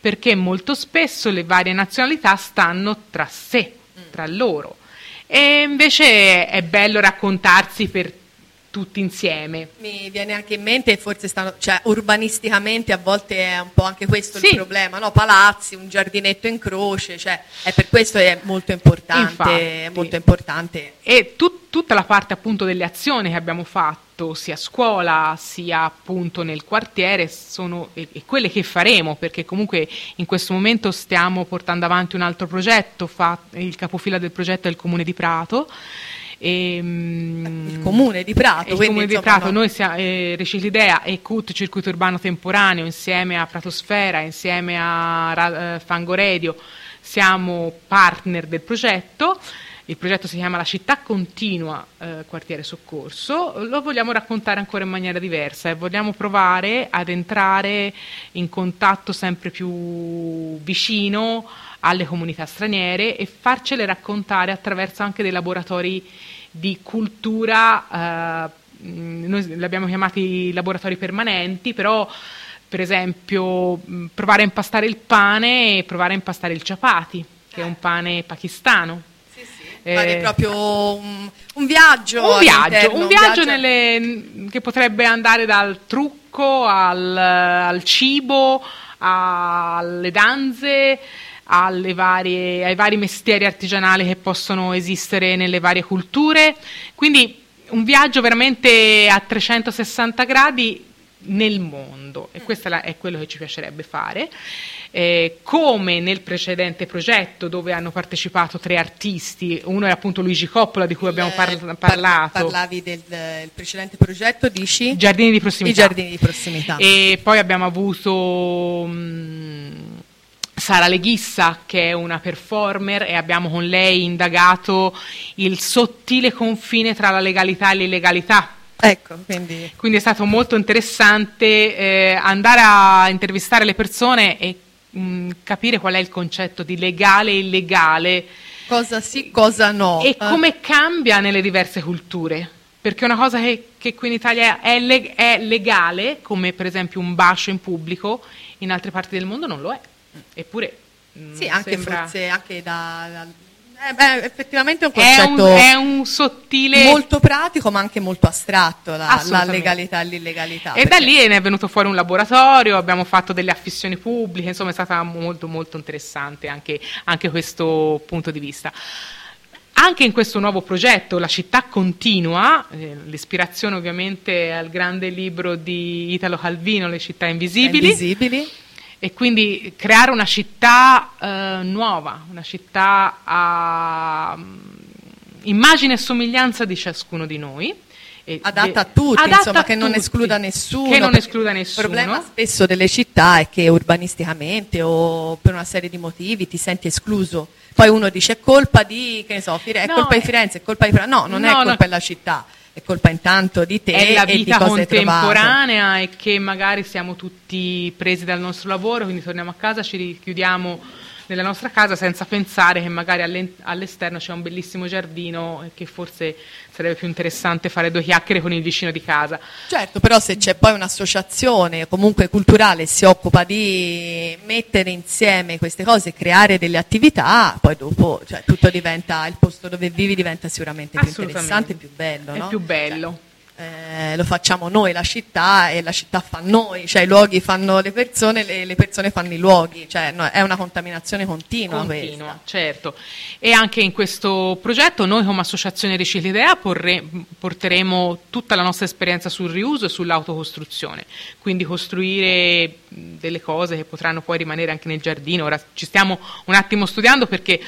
perché molto spesso le varie nazionalità stanno tra sé, tra loro. E invece è bello raccontarsi per tutti insieme. Mi viene anche in mente, forse stanno, cioè urbanisticamente a volte è un po' anche questo Sì. il problema, no? palazzi, un giardinetto in croce, cioè, è per questo è molto importante, Infatti. è molto importante. E tut- tutta la parte appunto delle azioni che abbiamo fatto sia a scuola sia appunto nel quartiere sono e, e quelle che faremo perché comunque in questo momento stiamo portando avanti un altro progetto, fa- il capofila del progetto è il comune di Prato. E, mm, Il comune di Prato, il comune di Prato, no. noi siamo eh, Riciclidea e CUT Circuito Urbano Temporaneo insieme a Pratosfera, insieme a eh, Fango Radio siamo partner del progetto. Il progetto si chiama La città continua eh, quartiere soccorso, lo vogliamo raccontare ancora in maniera diversa e vogliamo provare ad entrare in contatto sempre più vicino alle comunità straniere e farcele raccontare attraverso anche dei laboratori di cultura, eh, noi li abbiamo chiamati laboratori permanenti, però per esempio provare a impastare il pane e provare a impastare il chapati, che è un pane pakistano. Eh, proprio un, un, viaggio. Un viaggio, un viaggio, viaggio... Nelle, che potrebbe andare dal trucco al, al cibo, alle danze varie, ai vari mestieri artigianali che possono esistere nelle varie culture. Quindi un viaggio veramente a 360 gradi nel mondo e questo è quello che ci piacerebbe fare. Eh, come nel precedente progetto dove hanno partecipato tre artisti, uno è appunto Luigi Coppola di cui abbiamo par- parlato. Parlavi del, del, precedente progetto, dici? Giardini di prossimità. I giardini di prossimità. E poi abbiamo avuto... Mh, mm, Sara Leghissa, che è una performer, e abbiamo con lei indagato il sottile confine tra la legalità e l'illegalità. Ecco, quindi... quindi è stato molto interessante eh, andare a intervistare le persone e mh, mm, capire qual è il concetto di legale e illegale. Cosa sì, cosa no. E eh. come cambia nelle diverse culture. Perché una cosa che, che qui in Italia è, leg- è legale, come per esempio un bacio in pubblico, in altre parti del mondo non lo è. Eppure mm, sì, anche sembra... forse anche da, da eh beh, effettivamente è un concetto è un, è un, sottile... molto pratico ma anche molto astratto la, la legalità e l'illegalità. E perché... da lì ne è venuto fuori un laboratorio, abbiamo fatto delle affissioni pubbliche, insomma è stata molto molto interessante anche, anche questo punto di vista. Anche in questo nuovo progetto, La città continua, eh, l'ispirazione ovviamente al grande libro di Italo Calvino, Le città invisibili. invisibili e quindi creare una città eh, nuova, una città a um, immagine e somiglianza di ciascuno di noi. adatta a tutti, adatta insomma, a che tutti, non escluda nessuno. Che non escluda nessuno. Il problema spesso delle città è che urbanisticamente o per una serie di motivi ti senti escluso. Poi uno dice è colpa di, che ne so, Fire- no, è colpa è... di Firenze, è colpa di Firenze. No, non no, è colpa no. della città è colpa intanto di te è la vita contemporanea e che magari siamo tutti presi dal nostro lavoro quindi torniamo a casa ci richiudiamo nella nostra casa senza pensare che magari all'esterno c'è un bellissimo giardino e che forse sarebbe più interessante fare due chiacchiere con il vicino di casa. Certo, però se c'è poi un'associazione comunque culturale che si occupa di mettere insieme queste cose, creare delle attività, poi dopo cioè, tutto diventa, il posto dove vivi diventa sicuramente più interessante e più bello. È no? più bello. Cioè, eh, lo facciamo noi la città e la città fa noi, cioè i luoghi fanno le persone, le, le persone fanno i luoghi, cioè no, è una contaminazione continua. Continua, certo. E anche in questo progetto noi come associazione Riciclidea porre, porteremo tutta la nostra esperienza sul riuso e sull'autocostruzione, quindi costruire delle cose che potranno poi rimanere anche nel giardino. Ora ci stiamo un attimo studiando perché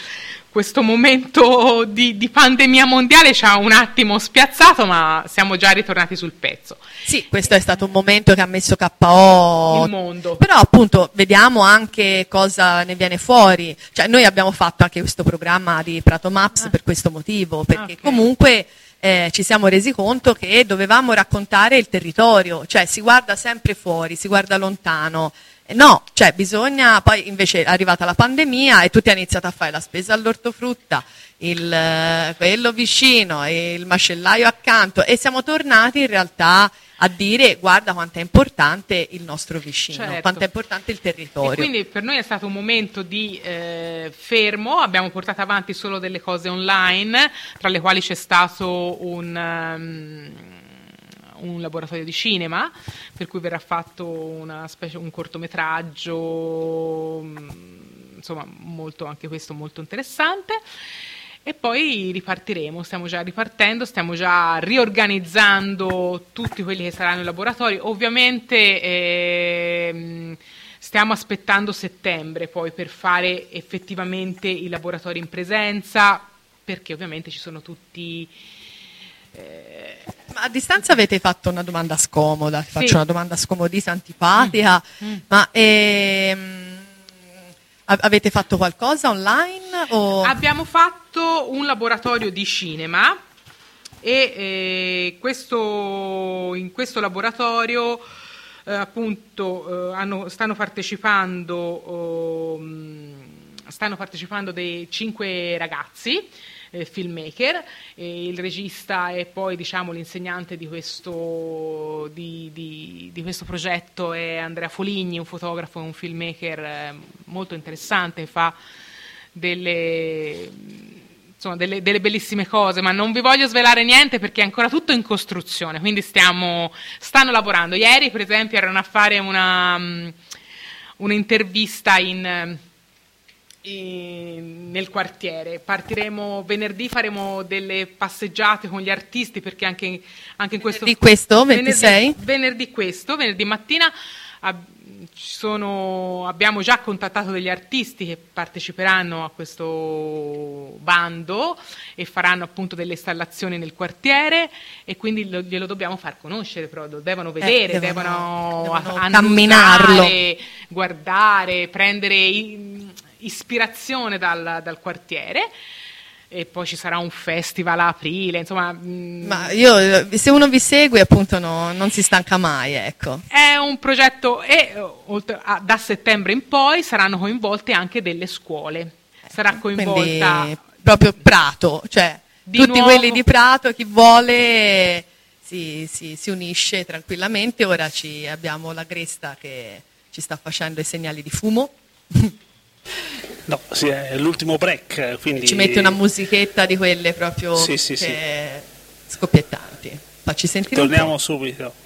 questo momento di, di, pandemia mondiale ci ha un attimo spiazzato, ma siamo già ritornati sul pezzo. Sì, questo è stato un momento che ha messo KO il mondo. Però appunto vediamo anche cosa ne viene fuori. Cioè, noi abbiamo fatto anche questo programma di Prato Maps ah. per questo motivo, perché okay. comunque eh, ci siamo resi conto che dovevamo raccontare il territorio, cioè si guarda sempre fuori, si guarda lontano. No, cioè bisogna, poi invece è arrivata la pandemia e tutti hanno iniziato a fare la spesa all'ortofrutta, il, eh, quello vicino, il macellaio accanto e siamo tornati in realtà a dire guarda quanto è importante il nostro vicino, certo. quanto è importante il territorio. E quindi per noi è stato un momento di eh, fermo, abbiamo portato avanti solo delle cose online, tra le quali c'è stato un... Um, un laboratorio di cinema, per cui verrà fatto specie, un cortometraggio, mm, insomma molto, anche questo molto interessante. E poi ripartiremo, stiamo già ripartendo, stiamo già riorganizzando tutti quelli che saranno i laboratori. Ovviamente ehm, stiamo aspettando settembre poi per fare effettivamente i laboratori in presenza, perché ovviamente ci sono tutti eh, ma a distanza avete fatto una domanda scomoda, faccio una domanda scomodisa, antipatica, mm. Mm. ma ehm, avete fatto qualcosa online? O... Abbiamo fatto un laboratorio di cinema e eh, questo, in questo laboratorio eh, appunto eh, hanno, stanno partecipando, oh, stanno partecipando dei cinque ragazzi eh, filmmaker, il regista e poi diciamo, l'insegnante di questo, di, di, di questo, progetto è Andrea Foligni, un fotografo e un filmmaker eh, molto interessante, fa delle, insomma, delle, delle, bellissime cose, ma non vi voglio svelare niente perché è ancora tutto in costruzione, quindi stiamo, stanno lavorando. Ieri per esempio erano a fare una, um, un'intervista in nel quartiere. Partiremo venerdì, faremo delle passeggiate con gli artisti perché anche, anche in questo... Venerdì questo, 26? Venerdì, venerdì questo, venerdì mattina ab, sono, abbiamo già contattato degli artisti che parteciperanno a questo bando e faranno appunto delle installazioni nel quartiere e quindi lo, glielo dobbiamo far conoscere, però lo devono eh, vedere, eh, devono, devono, devono camminarlo, guardare, prendere ispirazione dal, dal quartiere e poi ci sarà un festival a aprile, insomma... Mm, Ma io, se uno vi segue appunto no, non si stanca mai, ecco. È un progetto e a, da settembre in poi saranno coinvolte anche delle scuole. Sarà coinvolta... Quindi, proprio Prato, cioè tutti nuovo... quelli di Prato, chi vuole si, si, si unisce tranquillamente. Ora ci, abbiamo la Gresta che ci sta facendo i segnali di fumo. No, sì, è l'ultimo break. Quindi... Ci metti una musichetta di quelle proprio sì, sì, scoppiettanti. Facci sentire Torniamo subito.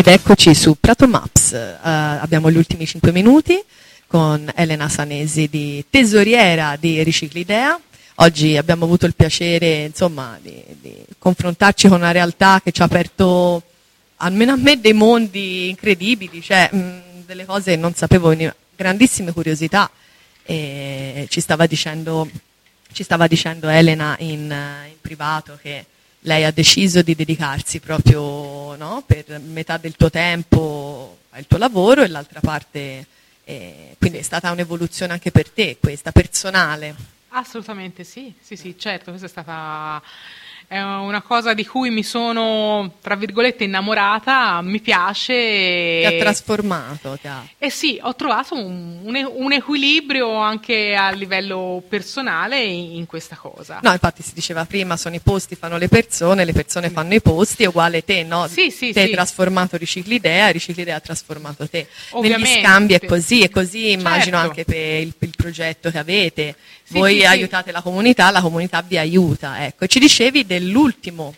Ed eccoci su Prato Maps, uh, abbiamo gli ultimi 5 minuti con Elena Sanesi di tesoriera di Riciclidea. Oggi abbiamo avuto il piacere insomma, di, di confrontarci con una realtà che ci ha aperto, almeno a me, dei mondi incredibili, cioè mh, delle cose che non sapevo, grandissime curiosità. E ci stava dicendo, ci stava dicendo Elena in, in privato che lei ha deciso di dedicarsi proprio no, per metà del tuo tempo al tuo lavoro e l'altra parte, eh, quindi è stata un'evoluzione anche per te questa, personale. Assolutamente sì, sì, sì, certo, questa è stata è una cosa di cui mi sono, tra virgolette, innamorata, mi piace. Ti ha trasformato. Ti ha... Eh sì, ho trovato un, un, un, equilibrio anche a livello personale in, in, questa cosa. No, infatti si diceva prima, sono i posti, fanno le persone, le persone fanno i posti, è uguale te, no? Sì, sì, te sì. hai trasformato Riciclidea, Riciclidea ha trasformato te. Ovviamente. Negli scambi è così, e così immagino certo. anche per il, il, progetto che avete. Voi aiutate la comunità, la comunità vi aiuta. Ecco. E ci dicevi del dell'ultimo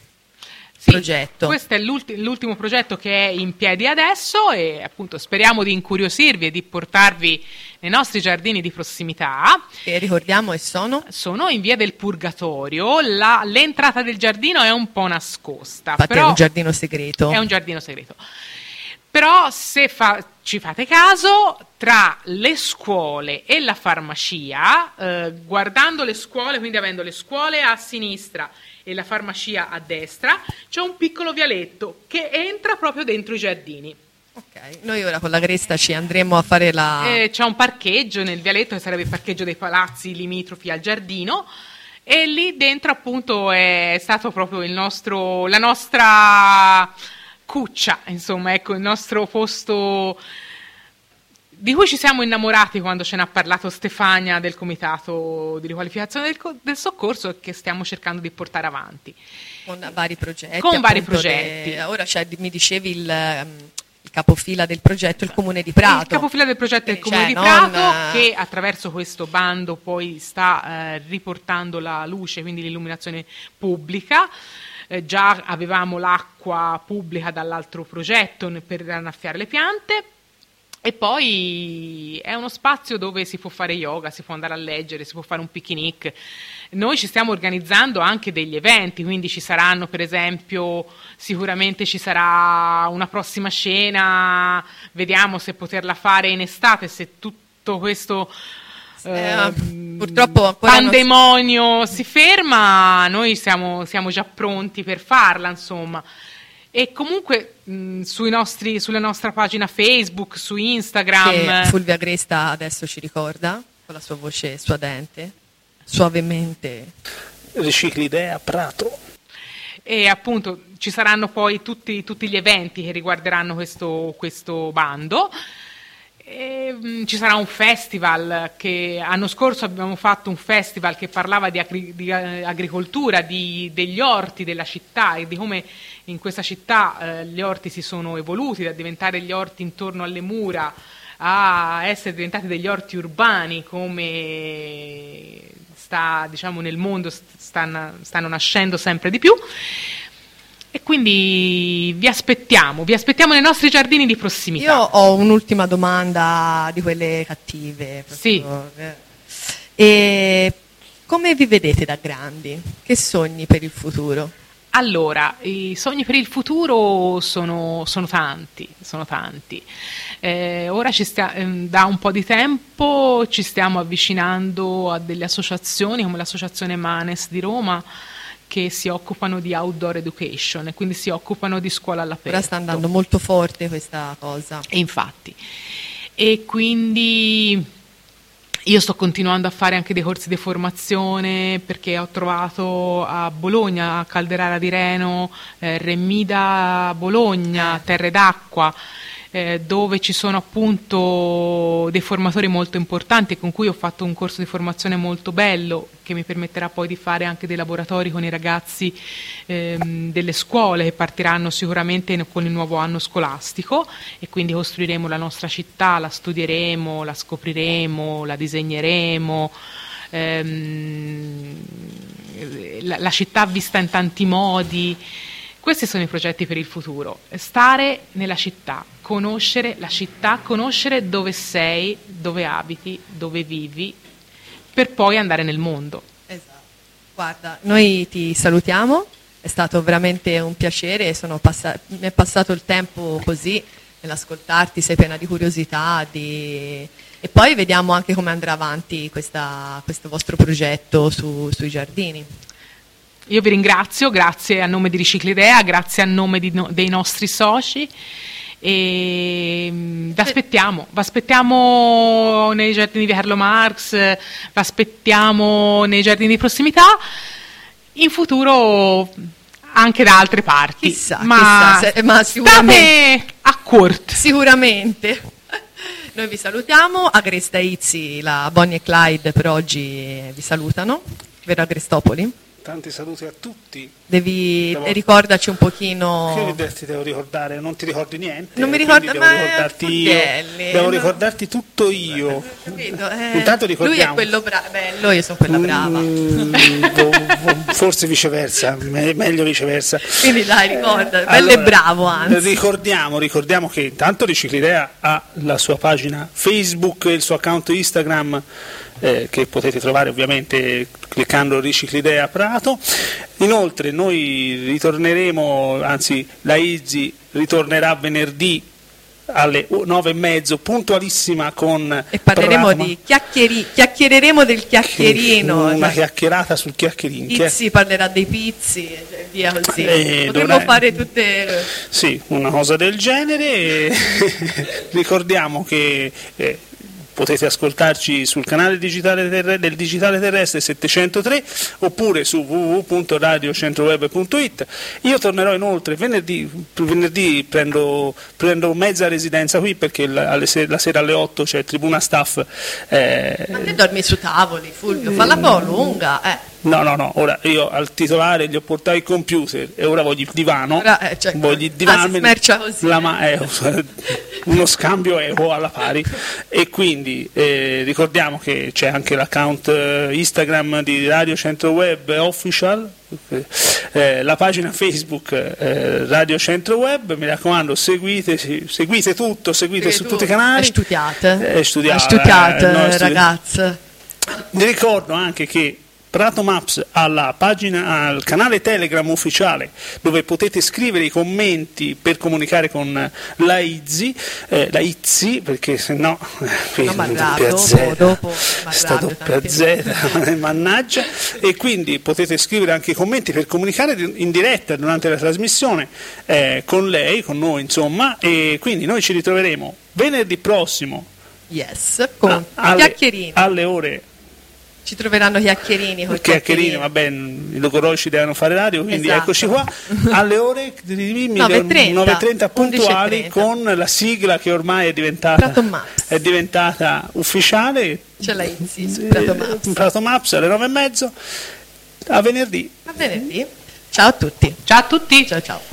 sì, progetto. Questo è l'ulti- l'ultimo progetto che è in piedi adesso e appunto speriamo di incuriosirvi e di portarvi nei nostri giardini di prossimità. E ricordiamo e sono? Sono in via del Purgatorio, La, l'entrata del giardino è un po' nascosta. Infatti però è un giardino segreto. È un giardino segreto. Però se fa, ci fate caso, tra le scuole e la farmacia, eh, guardando le scuole, quindi avendo le scuole a sinistra e la farmacia a destra, c'è un piccolo vialetto che entra proprio dentro i giardini. Ok, noi ora con la Cresta ci andremo a fare la... Eh, c'è un parcheggio nel vialetto che sarebbe il parcheggio dei palazzi limitrofi al giardino e lì dentro appunto è stato proprio il nostro, la nostra cuccia, insomma, ecco, il nostro posto di cui ci siamo innamorati quando ce ne ha parlato Stefania del Comitato di riqualificazione del, del Soccorso e che stiamo cercando di portare avanti. Con vari progetti. Con vari progetti. De, ora cioè, mi dicevi il, il, capofila del progetto, il Comune di Prato. Il capofila del progetto è il Comune cioè, di Prato non... che attraverso questo bando poi sta eh, riportando la luce, quindi l'illuminazione pubblica. Eh, già avevamo l'acqua pubblica dall'altro progetto per annaffiare le piante e poi è uno spazio dove si può fare yoga, si può andare a leggere, si può fare un picnic. Noi ci stiamo organizzando anche degli eventi, quindi ci saranno per esempio, sicuramente ci sarà una prossima scena, vediamo se poterla fare in estate, se tutto questo eh, purtroppo pandemonio non... si ferma, noi siamo, siamo già pronti per farla, insomma. E comunque mh, nostri, sulla nostra pagina Facebook, su Instagram. Che Fulvia Gresta adesso ci ricorda con la sua voce suadente, suavemente. Ricicli idea Prato. E appunto ci saranno poi tutti, tutti gli eventi che riguarderanno questo, questo bando. E, mh, mm, ci sarà un festival che l'anno scorso abbiamo fatto un festival che parlava di, agri- di uh, agricoltura, di, degli orti della città e di come in questa città eh, gli orti si sono evoluti da diventare gli orti intorno alle mura a essere diventati degli orti urbani come sta diciamo nel mondo stanno, stanno nascendo sempre di più e quindi vi aspettiamo, vi aspettiamo nei nostri giardini di prossimità. Io ho un'ultima domanda di quelle cattive. Sì. E come vi vedete da grandi? Che sogni per il futuro? Allora, i sogni per il futuro sono, sono tanti, sono tanti. Eh, ora stia, eh, da un po' di tempo ci stiamo avvicinando a delle associazioni come l'associazione Manes di Roma che si occupano di outdoor education e quindi si occupano di scuola all'aperto. Ora sta andando molto forte questa cosa. E infatti. E quindi io sto continuando a fare anche dei corsi di formazione perché ho trovato a Bologna, a Calderara di Reno, eh, Remida Bologna, Terre d'Acqua eh, dove ci sono appunto dei formatori molto importanti con cui ho fatto un corso di formazione molto bello che mi permetterà poi di fare anche dei laboratori con i ragazzi ehm, delle scuole che partiranno sicuramente con il nuovo anno scolastico e quindi costruiremo la nostra città, la studieremo, la scopriremo, la disegneremo. Ehm, la, la città vista in tanti modi. Questi sono i progetti per il futuro. Stare nella città, conoscere la città, conoscere dove sei, dove abiti, dove vivi, per poi andare nel mondo. Esatto. Guarda, noi ti salutiamo, è stato veramente un piacere, passa- mi è passato il tempo così nell'ascoltarti, sei piena di curiosità di... e poi vediamo anche come andrà avanti questa, questo vostro progetto su, sui giardini. Io vi ringrazio, grazie a nome di Riciclidea, grazie a nome no, dei nostri soci e mm, vi aspettiamo, vi aspettiamo nei giardini di Carlo Marx, vi aspettiamo nei giardini di prossimità, in futuro anche da altre parti. Chissà, ma, chissà, ma sicuramente a corte. Sicuramente. Noi vi salutiamo, Agresta Izzi, la Bonnie e Clyde per oggi vi salutano, vero Agrestopoli? Tanti saluti a tutti. Devi ricordarci un pochino. Che ti devo ricordare? Non ti ricordi niente? Non mi ricordo devo ricordarti io. Devo ricordarti tutto io. Capito? Eh, Intanto ricordiamo. Lui è quello bra- bello, io sono quella brava. Mm, forse viceversa, me- meglio viceversa. Quindi dai, ricorda, bello allora, e bravo anzi. Ricordiamo, ricordiamo che intanto Riciclidea ha la sua pagina Facebook e il suo account Instagram eh, che potete trovare ovviamente cliccando Riciclidea Prato. Inoltre noi ritorneremo, anzi la Izzy ritornerà venerdì alle nove e mezzo, puntualissima con e parleremo Pratoma. di chiacchieri, chiacchiereremo del chiacchierino una chiacchierata sul chiacchierino Pizzi parlerà dei pizzi e via così eh, potremmo dovrà... fare tutte sì, una cosa del genere <laughs> ricordiamo che eh, potete ascoltarci sul canale digitale terre, del digitale terrestre 703 oppure su www.radiocentroveb.it. Io tornerò inoltre venerdì, venerdì prendo, prendo, mezza residenza qui perché la, se, la, sera alle 8 c'è tribuna staff. Eh, Ma te dormi su tavoli, Fulvio, falla un po' lunga. Eh. No, no, no, ora io al titolare gli ho portato il computer e ora voglio il divano. Ora, eh, cioè, voglio il divano. Ah. La, eh, <laughs> uno scambio equo alla pari. E quindi eh, ricordiamo che c'è anche l'account eh, Instagram di Radio Centro Web Official, eh, la pagina Facebook eh, Radio Centro Web, mi raccomando seguite, seguite tutto, seguite su tutti i canali. Studiate, eh, studiate, studiate no, ragazze. Vi ricordo anche che Prato Maps alla pagina, al canale Telegram ufficiale dove potete scrivere i commenti per comunicare con la Izzi, eh, la Izzi perché se no qui no, doppia Z, dopo, sta doppia Z, <laughs> mannaggia, e quindi potete scrivere anche i commenti per comunicare in diretta durante la trasmissione eh, con lei, con noi insomma, e quindi noi ci ritroveremo venerdì prossimo. Yes, con alle, chiacchierini. Alle ore ci troveranno chiacchierini con chiacchierini, va bene, i logoroi devono fare radio, quindi esatto. eccoci qua <laughs> alle ore 9.30, 9.30 puntuali 11.30. con la sigla che ormai è diventata, è diventata ufficiale. Ce l'hai sì, Prato Maps. Prato Maps alle 9.30 a venerdì. A venerdì. Ciao a tutti. Ciao a tutti. Ciao ciao.